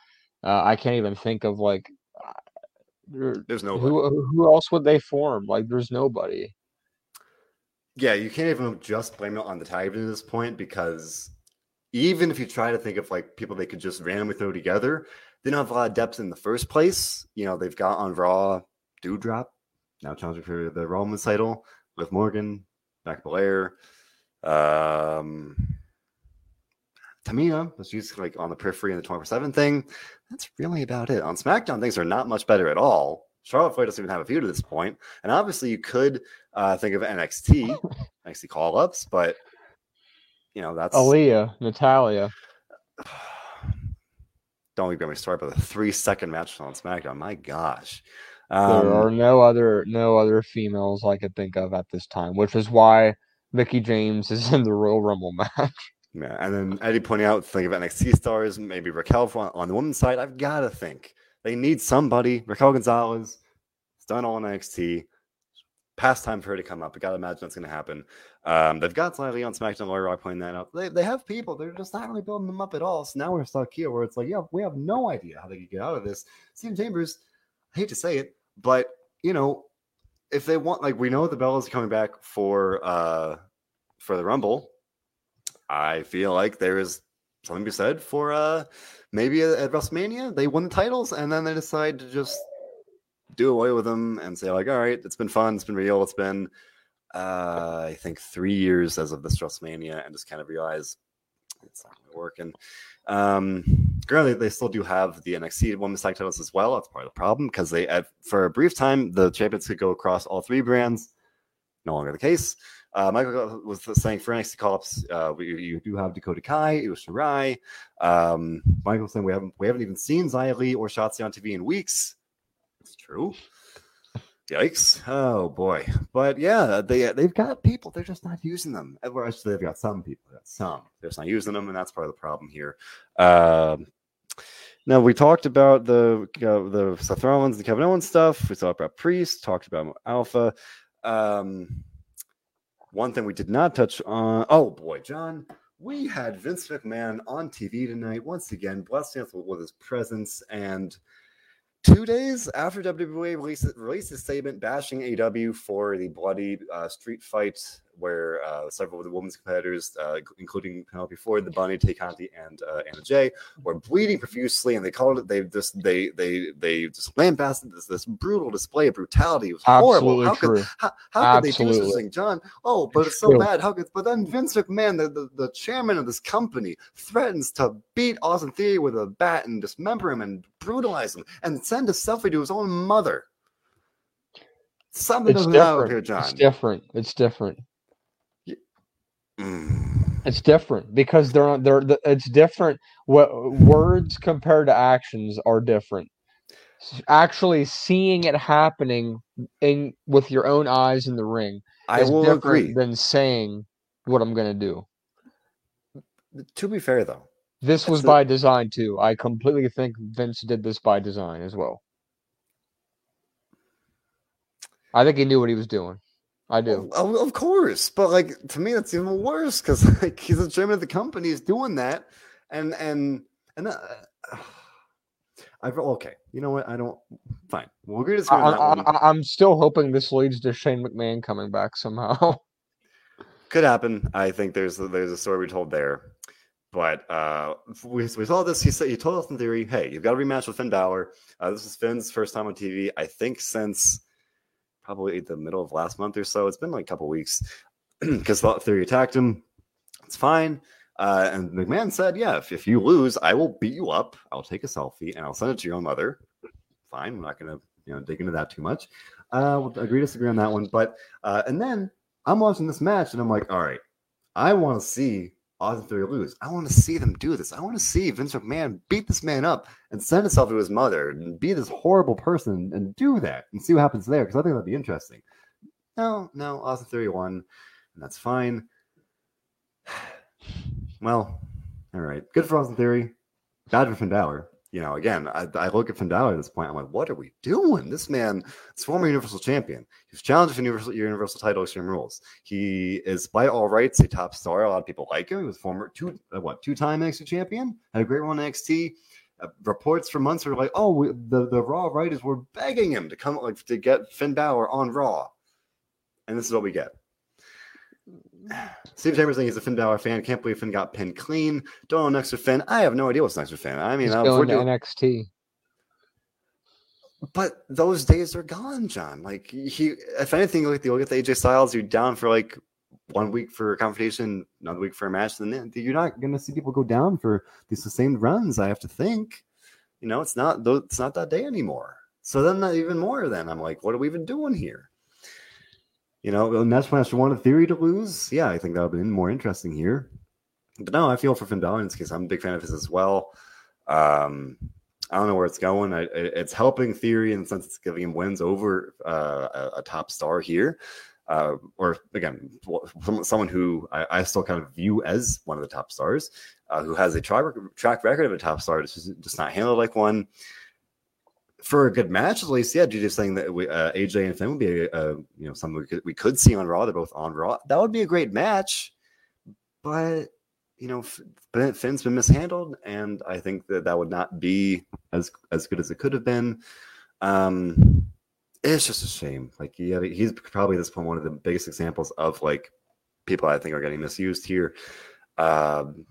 Uh, I can't even think of like. There's no who, who else would they form? Like, there's nobody. Yeah, you can't even just blame it on the tag at this point because even if you try to think of like people they could just randomly throw together, they don't have a lot of depth in the first place. You know, they've got on Raw Doudrop, now challenging for the Roman title, with Morgan, Back Belair, um, Tamina, but she's like on the periphery in the 24 7 thing. That's really about it. On SmackDown, things are not much better at all. Charlotte Flair doesn't even have a feud at this point, and obviously you could uh, think of NXT, (laughs) NXT call ups, but you know that's Aliyah, Natalya. (sighs) Don't even get me started about the three second match on SmackDown. My gosh, um, there are no other no other females I could think of at this time, which is why Mickie James is (laughs) in the Royal Rumble match. Yeah, and then Eddie pointing out, think of NXT stars, maybe Raquel on the women's side. I've got to think they need somebody. Raquel Gonzalez has done all in NXT. Past time for her to come up. I gotta imagine that's gonna happen. Um, they've got slightly on SmackDown. Laura Rock pointing that out. They, they have people. They're just not really building them up at all. So now we're stuck here where it's like, yeah, we have no idea how they could get out of this. Stephen Chambers, I hate to say it, but you know, if they want, like, we know the Bellas are coming back for uh for the Rumble. I feel like there is something to be said for uh maybe at WrestleMania they won the titles and then they decide to just do away with them and say like, all right, it's been fun, it's been real, it's been uh, I think three years as of this WrestleMania, and just kind of realize it's not really working. Um, currently, they still do have the NXT Women's Tag Titles as well. That's part of the problem because they, at, for a brief time, the champions could go across all three brands. No longer the case. Uh, Michael was saying for NXT call-ups, uh, we, you do have Dakota Kai, Io Shirai. Um, Michael saying we haven't we haven't even seen Xia Li or Shotzi on TV in weeks. It's true. Yikes! Oh boy, but yeah, they they've got people. They're just not using them. Or actually, they've got some people. Got some. They're just not using them, and that's part of the problem here. Um, now we talked about the uh, the Seth Rollins and Kevin Owens stuff. We talked about Priest. Talked about Alpha. Um, one thing we did not touch on. Oh boy, John, we had Vince McMahon on TV tonight once again, blessing us with his presence. And two days after WWE released, released a statement bashing AEW for the bloody uh, street fight where uh, several of the women's competitors, uh, including Penelope Ford, the Bunny, Tay Conti, and uh, Anna Jay, were bleeding profusely, and they called it. They just they they they just lambasted this this brutal display of brutality. It was horrible. How true. could how, how could they do a thing, John? Oh, but it's so true. bad. How could? But then Vince McMahon, the, the the chairman of this company, threatens to beat Austin Theory with a bat and dismember him and brutalize him and send a selfie to his own mother. Something it's different. here, John. It's different. It's different. Mm. It's different because they're they're it's different. What words compared to actions are different. Actually, seeing it happening in with your own eyes in the ring I is will different agree. than saying what I'm going to do. To be fair, though, This was the- by design too. I completely think Vince did this by design as well. I think he knew what he was doing. I do. Of, of course, but like to me, that's even worse because (laughs) like he's the chairman of the company, he's doing that, and and and uh, (sighs) I okay. You know what? I don't. Fine. We'll agree to disagree I, I, I'm still hoping this leads to Shane McMahon coming back somehow. (laughs) Could happen. I think there's there's a story we told there. But uh, we, we saw this. He said he told us in theory, "Hey, you've got a rematch with Finn Balor. Uh, this is Finn's first time on TV. I think since probably the middle of last month or so. It's been like a couple weeks (clears throat) because Thought Theory attacked him. It's fine. Uh, and McMahon said, "Yeah, if, if you lose, I will beat you up. I'll take a selfie and I'll send it to your mother. Fine. I'm not gonna you know dig into that too much. Uh, we'll agree to disagree on that one. But uh, and then I'm watching this match and I'm like, all right, I want to see Austin Theory lose. I want to see them do this. I want to see Vince McMahon beat this man up and send himself to his mother and be this horrible person and do that and see what happens there because I think that'd be interesting. No, no, Austin Theory won, and that's fine. (sighs) Well, all right. Good for Austin Theory. Bad for Finn Balor. You know, again, I, I look at Finn Balor at this point. I'm like, what are we doing? This man is former Universal Champion. He's challenged for Universal Universal Title Extreme Rules. He is by all rights a top star. A lot of people like him. He was former two uh, what two time NXT champion. Had a great run in NXT. Uh, reports for months were like, oh, we, the the Raw writers were begging him to come like to get Finn Balor on Raw, and this is what we get. Steve Chambers saying he's a Finn Balor fan. Can't believe Finn got pinned clean. Don't know next to Finn. I have no idea what's next to Finn. I mean, He's uh, going doing, NXT. but those days are gone, John. Like he, if anything, look at the look at the AJ Styles. You're down for like one week for a confrontation, another week for a match. Then you're not going to see people go down for these sustained runs. I have to think. You know, it's not. It's not that day anymore. So then, not even more. Then I'm like, what are we even doing here? You know, and that's I wanted Theory to lose. Yeah, I think that would have been more interesting here. But no, I feel for Finn Balor in this case. I'm a big fan of his as well. Um, I don't know where it's going. I, it's helping Theory in the sense it's giving him wins over uh, a, a, top star here. Uh, or again, someone who I, I, still kind of view as one of the top stars, uh, who has a track, track record of a top star, just, just not handled like one for a good match, at least, yeah, just saying that we, uh, AJ and Finn would be a, a, you know something we could we could see on Raw. They're both on Raw. That would be a great match, but you know, Finn's been mishandled, and I think that that would not be as as good as it could have been. Um, it's just a shame. Like, yeah, he's probably at this point one of the biggest examples of like people I think are getting misused here. Um,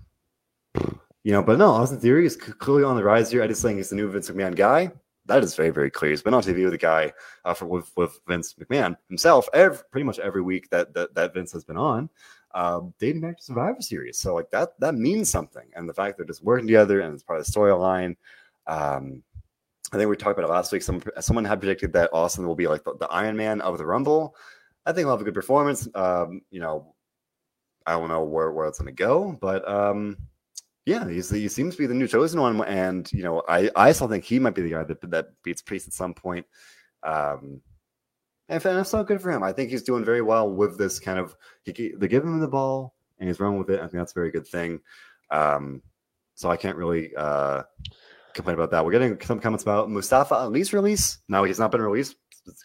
you know, but no, Austin Theory is clearly on the rise here. I just think he's the new Vince McMahon guy that is very very clear. He's been on TV with a guy uh, for with, with Vince McMahon himself every, pretty much every week that, that that Vince has been on, um, dating back to Survivor Series. So like that that means something, and the fact they're just working together and it's part of the storyline. Um, I think we talked about it last week. Some someone had predicted that Austin will be like the, the Iron Man of the Rumble. I think he'll have a good performance. Um, you know, I don't know where where it's going to go, but um, yeah, he's, he seems to be the new chosen one, and you know, I I still think he might be the guy that that beats Priest at some point. Um, and that's not good for him. I think he's doing very well with this kind of. He, they give him the ball and he's running with it. I think that's a very good thing. Um, so I can't really uh, complain about that. We're getting some comments about Mustafa Ali's release. No, he's not been released.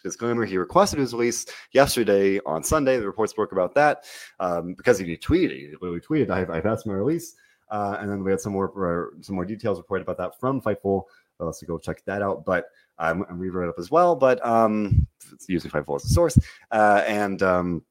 Disclaimer: He requested his release yesterday on Sunday. The reports spoke about that um, because he tweeted. He literally tweeted, "I've, I've asked my release." Uh, and then we had some more uh, some more details reported about that from Fightful. Uh, so go check that out. But um, and we wrote it up as well. But um, it's using Fightful as a source. Uh, and um,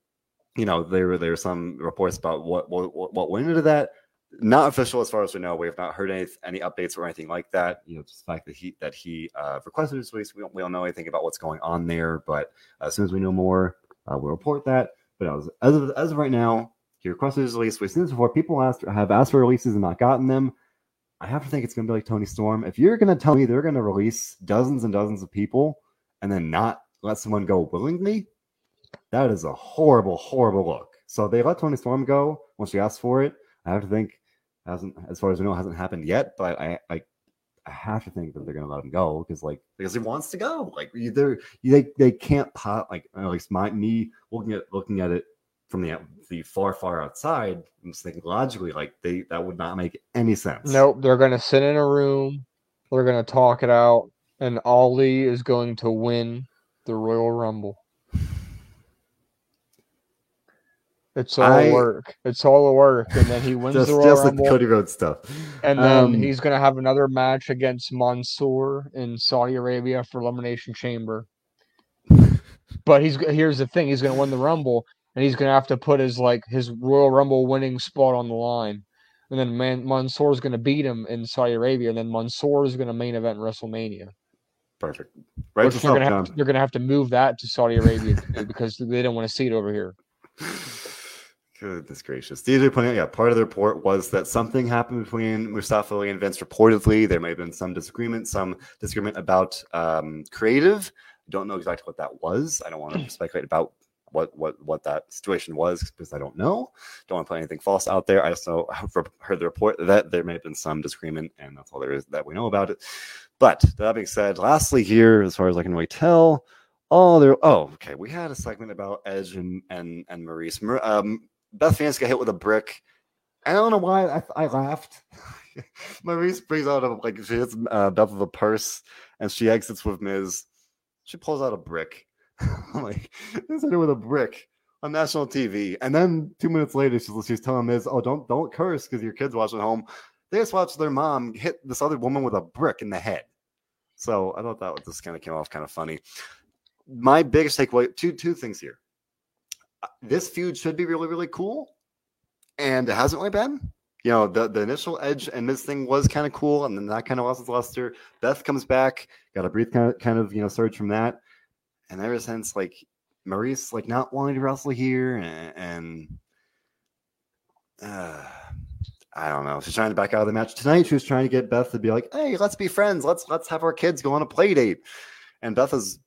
you know there were there were some reports about what what what went into that. Not official as far as we know. We have not heard any any updates or anything like that. You know, just the fact that he that he uh, requested his release. We don't we don't know anything about what's going on there. But as soon as we know more, uh, we'll report that. But as, as of as of right now, he requested his release. We've seen this before. People asked, have asked for releases and not gotten them. I have to think it's going to be like Toni Storm. If you're going to tell me they're going to release dozens and dozens of people and then not let someone go willingly, that is a horrible, horrible look. So they let Toni Storm go when she asked for it. I have to think hasn't, as far as we know, hasn't happened yet. But I, I, I have to think that they're going to let him go because, like, because he wants to go. Like, either they they can't pop. Like, at least my me looking at looking at it from the the far far outside i'm just thinking logically like they that would not make any sense nope they're going to sit in a room they're going to talk it out and ali is going to win the royal rumble It's all I, work. It's all the work, and then he wins (laughs) just, the Royal just Rumble. Like Cody Rhodes stuff. And then um, he's gonna have another match against Mansoor in Saudi Arabia for Elimination Chamber. (laughs) But he's here's the thing: he's gonna win the Rumble, and he's gonna have to put his like his Royal Rumble winning spot on the line. And then Man- Mansoor's gonna beat him in Saudi Arabia, and then Mansoor is gonna main event WrestleMania. Perfect. Right. You're gonna, have to, you're gonna have to move that to Saudi Arabia (laughs) because they don't want to see it over here. Goodness gracious. DJ pointing out, yeah, part of the report was that something happened between Mustafa Ali and Vince reportedly. There may have been some disagreement, some disagreement about um, creative. Don't know exactly what that was. I don't want (clears throat) to speculate about what what what that situation was because I don't know. Don't want to put anything false out there. I also (laughs) heard the report that there may have been some disagreement, and that's all there is that we know about it. But that being said, lastly, here, as far as I can really tell, oh, there. Oh, okay. We had a segment about Edge and and and Maryse. Um, Beth Phoenix got hit with a brick. I don't know why I, I laughed. (laughs) Maryse brings out a like she hits uh, Beth with a purse, and she exits with Miz. She pulls out a brick. (laughs) like, this hit her with a brick on national TV. And then two minutes later, she's, she's telling Miz, "Oh, don't don't curse because your kids watching home." They just watched their mom hit this other woman with a brick in the head. So I thought that this kind of came off kind of funny. My biggest takeaway: two two things here. Uh, this feud should be really really cool, and it hasn't really been. You know, the, the initial edge and this thing was kind of cool, and then that kind of lost its luster. Beth comes back, got a brief kind of, kind of you know surge from that and ever since like Maryse like not wanting to wrestle here and, and uh, I don't know. She's trying to back out of the match tonight. She was trying to get Beth to be like, "Hey, let's be friends. Let's let's have our kids go on a play date." And Beth is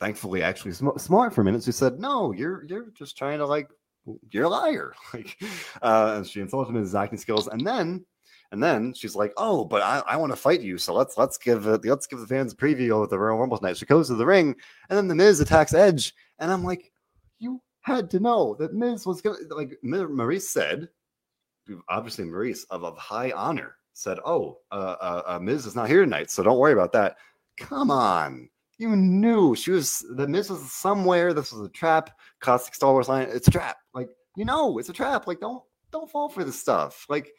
thankfully actually sm- smart for a minute. She said, "No, you're you're just trying to like you're a liar." (laughs) Like, uh, and she insulted him in his acting skills, and then and then she's like, "Oh, but I, I want to fight you, so let's let's give it, let's give the fans a preview of the Royal Rumble tonight." She goes to the ring, and then the Miz attacks Edge, and I'm like, "You had to know that Miz was gonna like." Maryse said, obviously Maryse of, of high honor said, "Oh, uh, uh, uh, Miz is not here tonight, so don't worry about that." Come on, you knew she was the Miz was somewhere. This was a trap. Caustic Star Wars line. It's a trap. Like you know, it's a trap. Like don't don't fall for this stuff. Like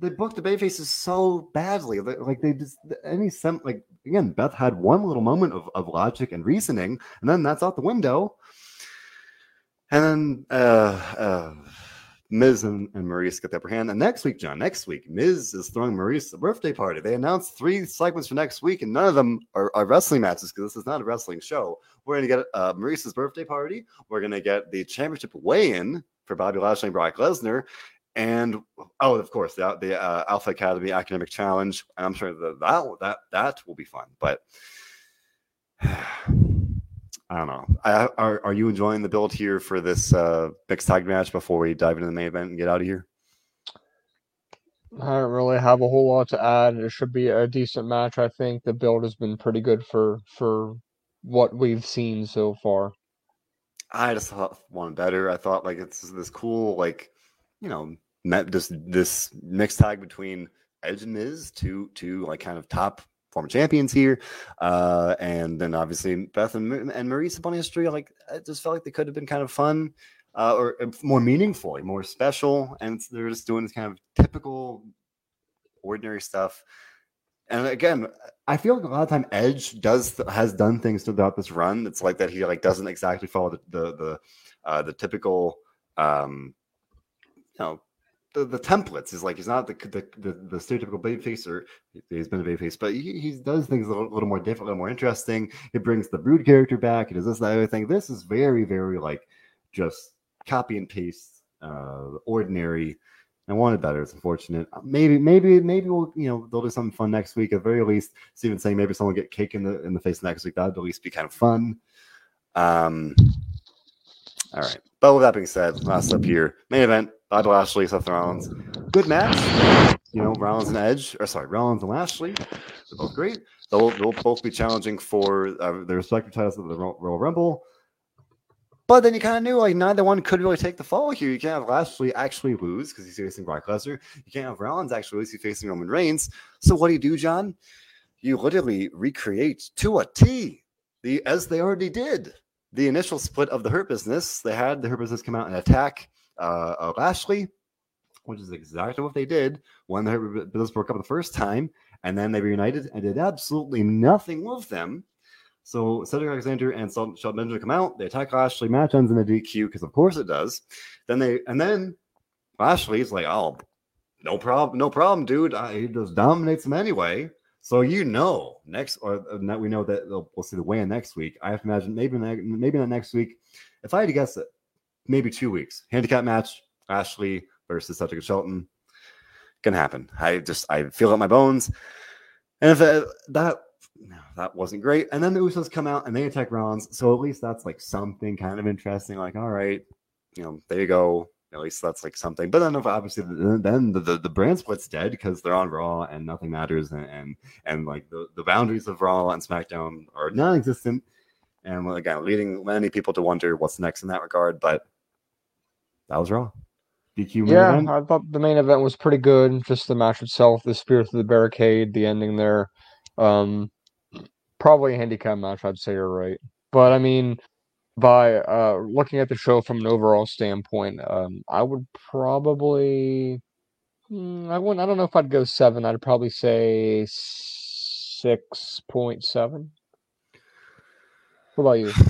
they booked the babyfaces so badly. Like they just any sem like again, Beth had one little moment of, of logic and reasoning, and then that's out the window. And then uh, uh, Miz and, and Maryse get the upper hand. And next week, John, next week, Miz is throwing Maryse a birthday party. They announced three segments for next week, and none of them are, are wrestling matches because this is not a wrestling show. We're going to get uh, Maryse's birthday party. We're going to get the championship weigh in for Bobby Lashley and Brock Lesnar and oh, of course, the, the uh, Alpha Academy Academic Challenge. And I'm sure that that that, that will be fun. But (sighs) I don't know. I, are are you enjoying the build here for this uh, mixed tag match before we dive into the main event and get out of here? I don't really have a whole lot to add. It should be a decent match. I think the build has been pretty good for for what we've seen so far. I just thought one better. I thought like it's this cool like you know met this this mixed tag between Edge and Miz, two two like kind of top former champions here, uh, and then obviously Beth and, and Maryse upon history. Like it just felt like they could have been kind of fun. Uh, or more meaningful, more special, and they're just doing this kind of typical, ordinary stuff. And again, I feel like a lot of time Edge does has done things throughout this run. It's like that he like doesn't exactly follow the the the, uh, the typical um, you know the, templates is like he's not the the, the, the stereotypical babyface or he's been a babyface, but he, he does things a little, little, more different, a little more interesting. He brings the brood character back. He does this, that, other thing. This is very, very like just copy and paste, uh, ordinary. I wanted better. It's unfortunate. Maybe, maybe, maybe we'll, you know, they'll do something fun next week. At very least, Steven saying maybe someone get cake in the in the face next week. That'd at least be kind of fun. Um, all right. But with that being said, last up here, main event: Bobby Lashley, Seth Rollins. Good match. You know, Rollins and Edge, or sorry, Rollins and Lashley. They're both great. They'll, they'll both be challenging for uh, their respective titles of the Royal Rumble. But then you kind of knew like neither one could really take the fall here. You can't have Lashley actually lose because he's facing Brock Lesnar. You can't have Rollins actually lose. He's facing Roman Reigns. So what do you do, John? You literally recreate to a T the as they already did the initial split of the Hurt Business. They had the Hurt Business come out and attack uh, Lashley, which is exactly what they did when their business broke up the first time, and then they reunited and did absolutely nothing with them. So Cedric Alexander and Shelton Benjamin come out. They attack Lashley. Match ends in a DQ because of course it does. Then they and then Lashley's like, "Oh, no problem, no problem, dude. I, he just dominates them anyway." So you know, next or uh, we know that we'll see the weigh-in next week. I have to imagine maybe maybe not next week. If I had to guess it, maybe two weeks. Handicap match: Lashley versus Cedric Shelton. Gonna happen. I just I feel in my bones. And if it, that no, that wasn't great. And then the Usos come out and they attack Rollins. So at least that's like something kind of interesting. Like, all right, you know, there you go. At least that's like something. But then obviously then the, the, the brand split's dead because they're on Raw and nothing matters and and, and like the, the boundaries of Raw and SmackDown are non-existent. And again, leading many people to wonder what's next in that regard. But that was Raw. DQ yeah, event. I thought the main event was pretty good. Just the match itself, the spirit of the barricade, the ending there. Um, probably a handicap match, I'd say you're right. But I mean, by uh, looking at the show from an overall standpoint, um, I would probably, hmm, I wouldn't, I don't know if I'd go seven. I'd probably say six point seven. What about you? (sighs)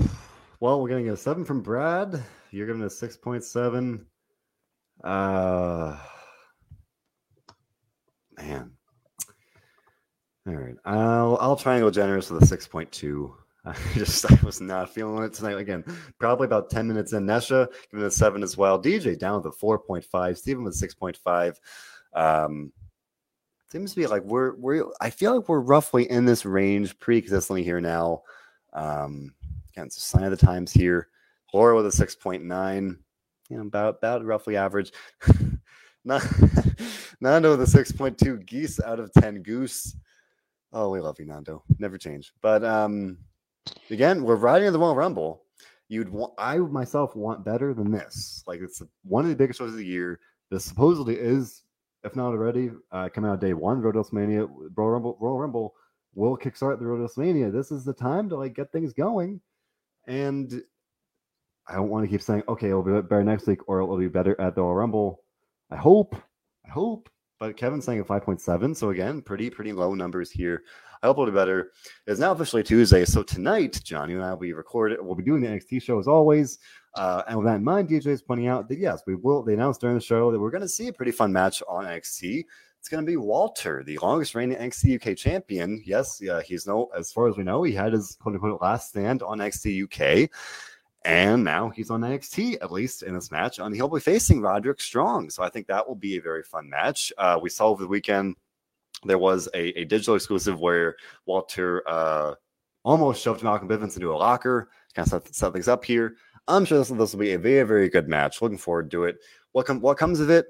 Well, we're getting a seven from Brad. You're giving a six point seven. Uh, man, all right, I'll I'll try and go generous with a six point two. (laughs) I just I was not feeling it tonight. Again, probably about ten minutes in. Nesha giving a seven as well. DJ down with a four point five. Steven with six point five. Um, seems to be like we're we're. I feel like we're roughly in this range pretty consistently here now. Um, again, it's a sign of the times here. Laura with a six point nine. You know, about about roughly average. (laughs) (laughs) Nando with a six point two. Geese out of ten. Goose Oh, we love you, Nando. Never change. But um, again, we're riding in the Royal Rumble. You'd want, I myself want better than this. Like it's one of the biggest shows of the year. This supposedly is, if not already, uh, coming out day one. Road WrestleMania, Royal Rumble, Royal Rumble will kickstart the Road WrestleMania. This is the time to like get things going. And I don't want to keep saying, okay, it'll be better next week or it'll be better at the Royal Rumble. I hope, I hope but Kevin's saying a 5.7. So again, pretty, pretty low numbers here. I hope it'll be better. It's now officially Tuesday. So tonight, Johnny and I will be recording. We'll be doing the NXT show as always. Uh, and with that in mind, DJ is pointing out that yes, we will. They announced during the show that we're going to see a pretty fun match on NXT. It's going to be Walter, the longest reigning NXT UK champion. Yes, yeah, he's no, as far as we know, he had his quote unquote last stand on NXT UK. And now he's on NXT, at least in this match, and he'll be facing Roderick Strong. So I think that will be a very fun match. Uh, we saw over the weekend there was a, a digital exclusive where Walter uh, almost shoved Malcolm Bivens into a locker, kind of set, set things up here. I'm sure this, this will be a very, very good match. Looking forward to it. What, com- what comes of it?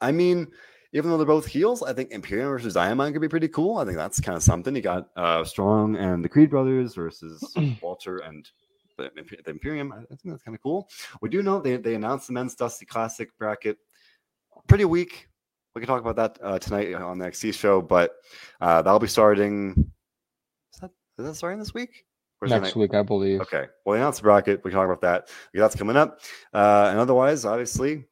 I mean, even though they're both heels, I think Imperium versus Diamond could be pretty cool. I think that's kind of something. You got uh, Strong and the Creed brothers versus (clears throat) Walter and the, the Imperium. I think that's kind of cool. We do know they, they announced the men's Dusty Classic bracket. Pretty weak. We can talk about that uh, tonight on the NXT show, but uh, that'll be starting. Is that, is that starting this week? Next week, I believe. Okay. Well, they announced the bracket. We can talk about that. That's coming up. Uh, and otherwise, obviously,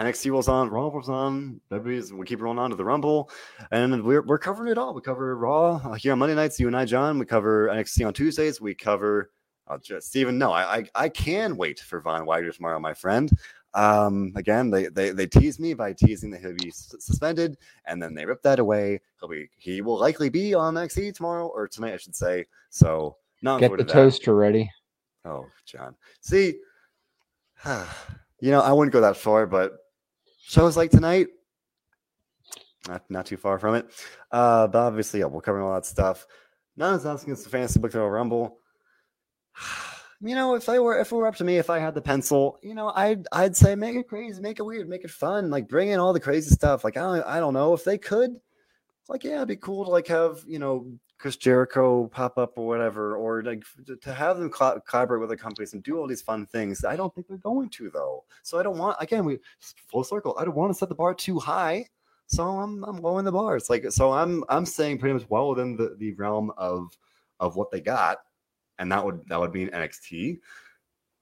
NXT rolls on, Raw rolls on, WWE's, we keep rolling on to the Rumble, and we're, we're covering it all. We cover Raw here on Monday nights, you and I, John. We cover NXT on Tuesdays. We cover I'll just Stephen. No, I, I, I can wait for Von Wagner tomorrow, my friend. Um, again, they, they they tease me by teasing that he'll be suspended, and then they rip that away. He'll be he will likely be on NXT tomorrow or tonight, I should say. So not get the toaster ready. Oh, John. See, (sighs) you know I wouldn't go that far, but shows like tonight, not not too far from it. Uh, but obviously, yeah, we'll cover all that stuff. None is asking us the fantasy book to rumble (sighs) you know, if I were if it were up to me, if I had the pencil, you know, I'd I'd say make it crazy, make it weird, make it fun, like bring in all the crazy stuff. Like I don't, I don't know if they could, like yeah, it'd be cool to like have you know Chris Jericho pop up or whatever, or like to have them collaborate with the companies and do all these fun things. I don't think they're going to though. So I don't want again we full circle. I don't want to set the bar too high. So I'm I'm lowering the bar. It's like so I'm I'm saying pretty much well within the, the realm of of what they got and that would that would be an NXT.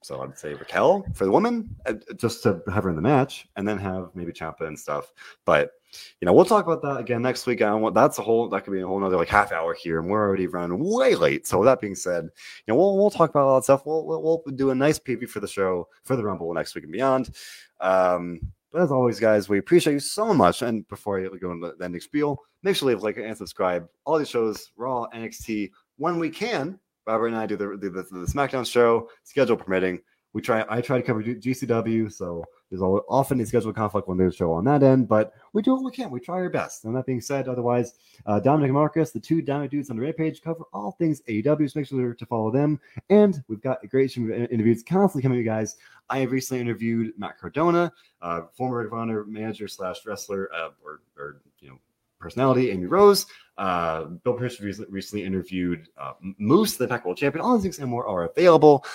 So I'd say Raquel for the woman, uh, just to have her in the match, and then have maybe Ciampa and stuff. But you know, we'll talk about that again next week. I want that's a whole that could be a whole another like half hour here, and we're already running way late. So with that being said, you know, we'll we'll talk about all that stuff. We'll we'll, we'll do a nice preview for the show for the Rumble next week and beyond. Um, but as always, guys, we appreciate you so much. And before I go into the ending spiel, make sure to leave like and subscribe. All these shows, Raw, NXT, when we can. Robert and I do the, the, the, the SmackDown show, schedule permitting. We try. I try to cover GCW, so there's often a schedule conflict when there's a show on that end, but we do what we can. We try our best. And that being said, otherwise, uh, Dominic Marcus, the two Dominic dudes on the Red page, cover all things AEW. So make sure to follow them. And we've got a great stream of interviews constantly coming to you guys. I have recently interviewed Matt Cardona, uh, former Ring of Honor manager slash wrestler, uh, or, or you know personality, Amy Rose. Uh, Bill Pierce recently interviewed uh, Moose, the Pac World Champion. All these things and more are available.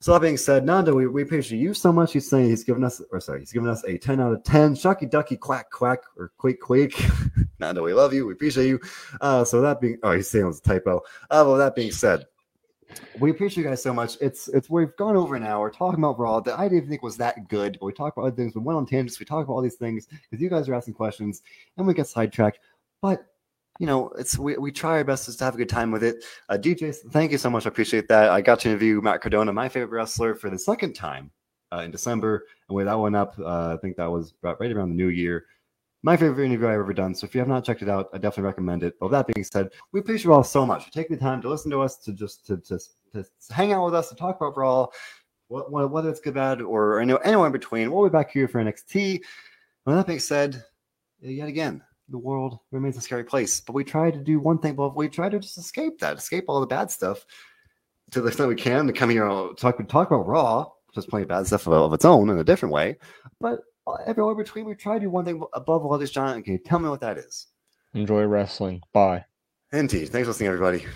So that being said, Nando, we, we appreciate you so much. He's saying he's given us, or sorry, he's given us a 10 out of 10. Shocky ducky quack quack or quake quake. (laughs) Nando, we love you. We appreciate you. Uh, so that being, oh, he's saying it was a typo. Uh, well, that being said, we appreciate you guys so much. It's it's we've gone over an hour talking about Raw that I didn't think was that good, but we talked about other things. We went on tangents. We talked about all these things because you guys are asking questions and we get sidetracked. But you know, it's we, we try our best to have a good time with it. Uh, DJ, thank you so much. I appreciate that. I got to interview Matt Cardona, my favorite wrestler, for the second time uh, in December. And with that one up, uh, I think that was right around the new year. My favorite interview I've ever done. So if you have not checked it out, I definitely recommend it. But with that being said, we appreciate you all so much for taking the time to listen to us, to just to, to, to hang out with us, to talk about Brawl, whether it's good, bad, or anywhere in between. We'll be back here for NXT. With that being said, yet again, the world remains a scary place. But we try to do one thing, but we try to just escape that, escape all the bad stuff to the extent we can to come here and talk, talk about Raw, just playing bad stuff of its own in a different way. But everywhere between, we try to do one thing above all this, John. Can you tell me what that is? Enjoy wrestling. Bye. Indeed. Thanks for listening, everybody.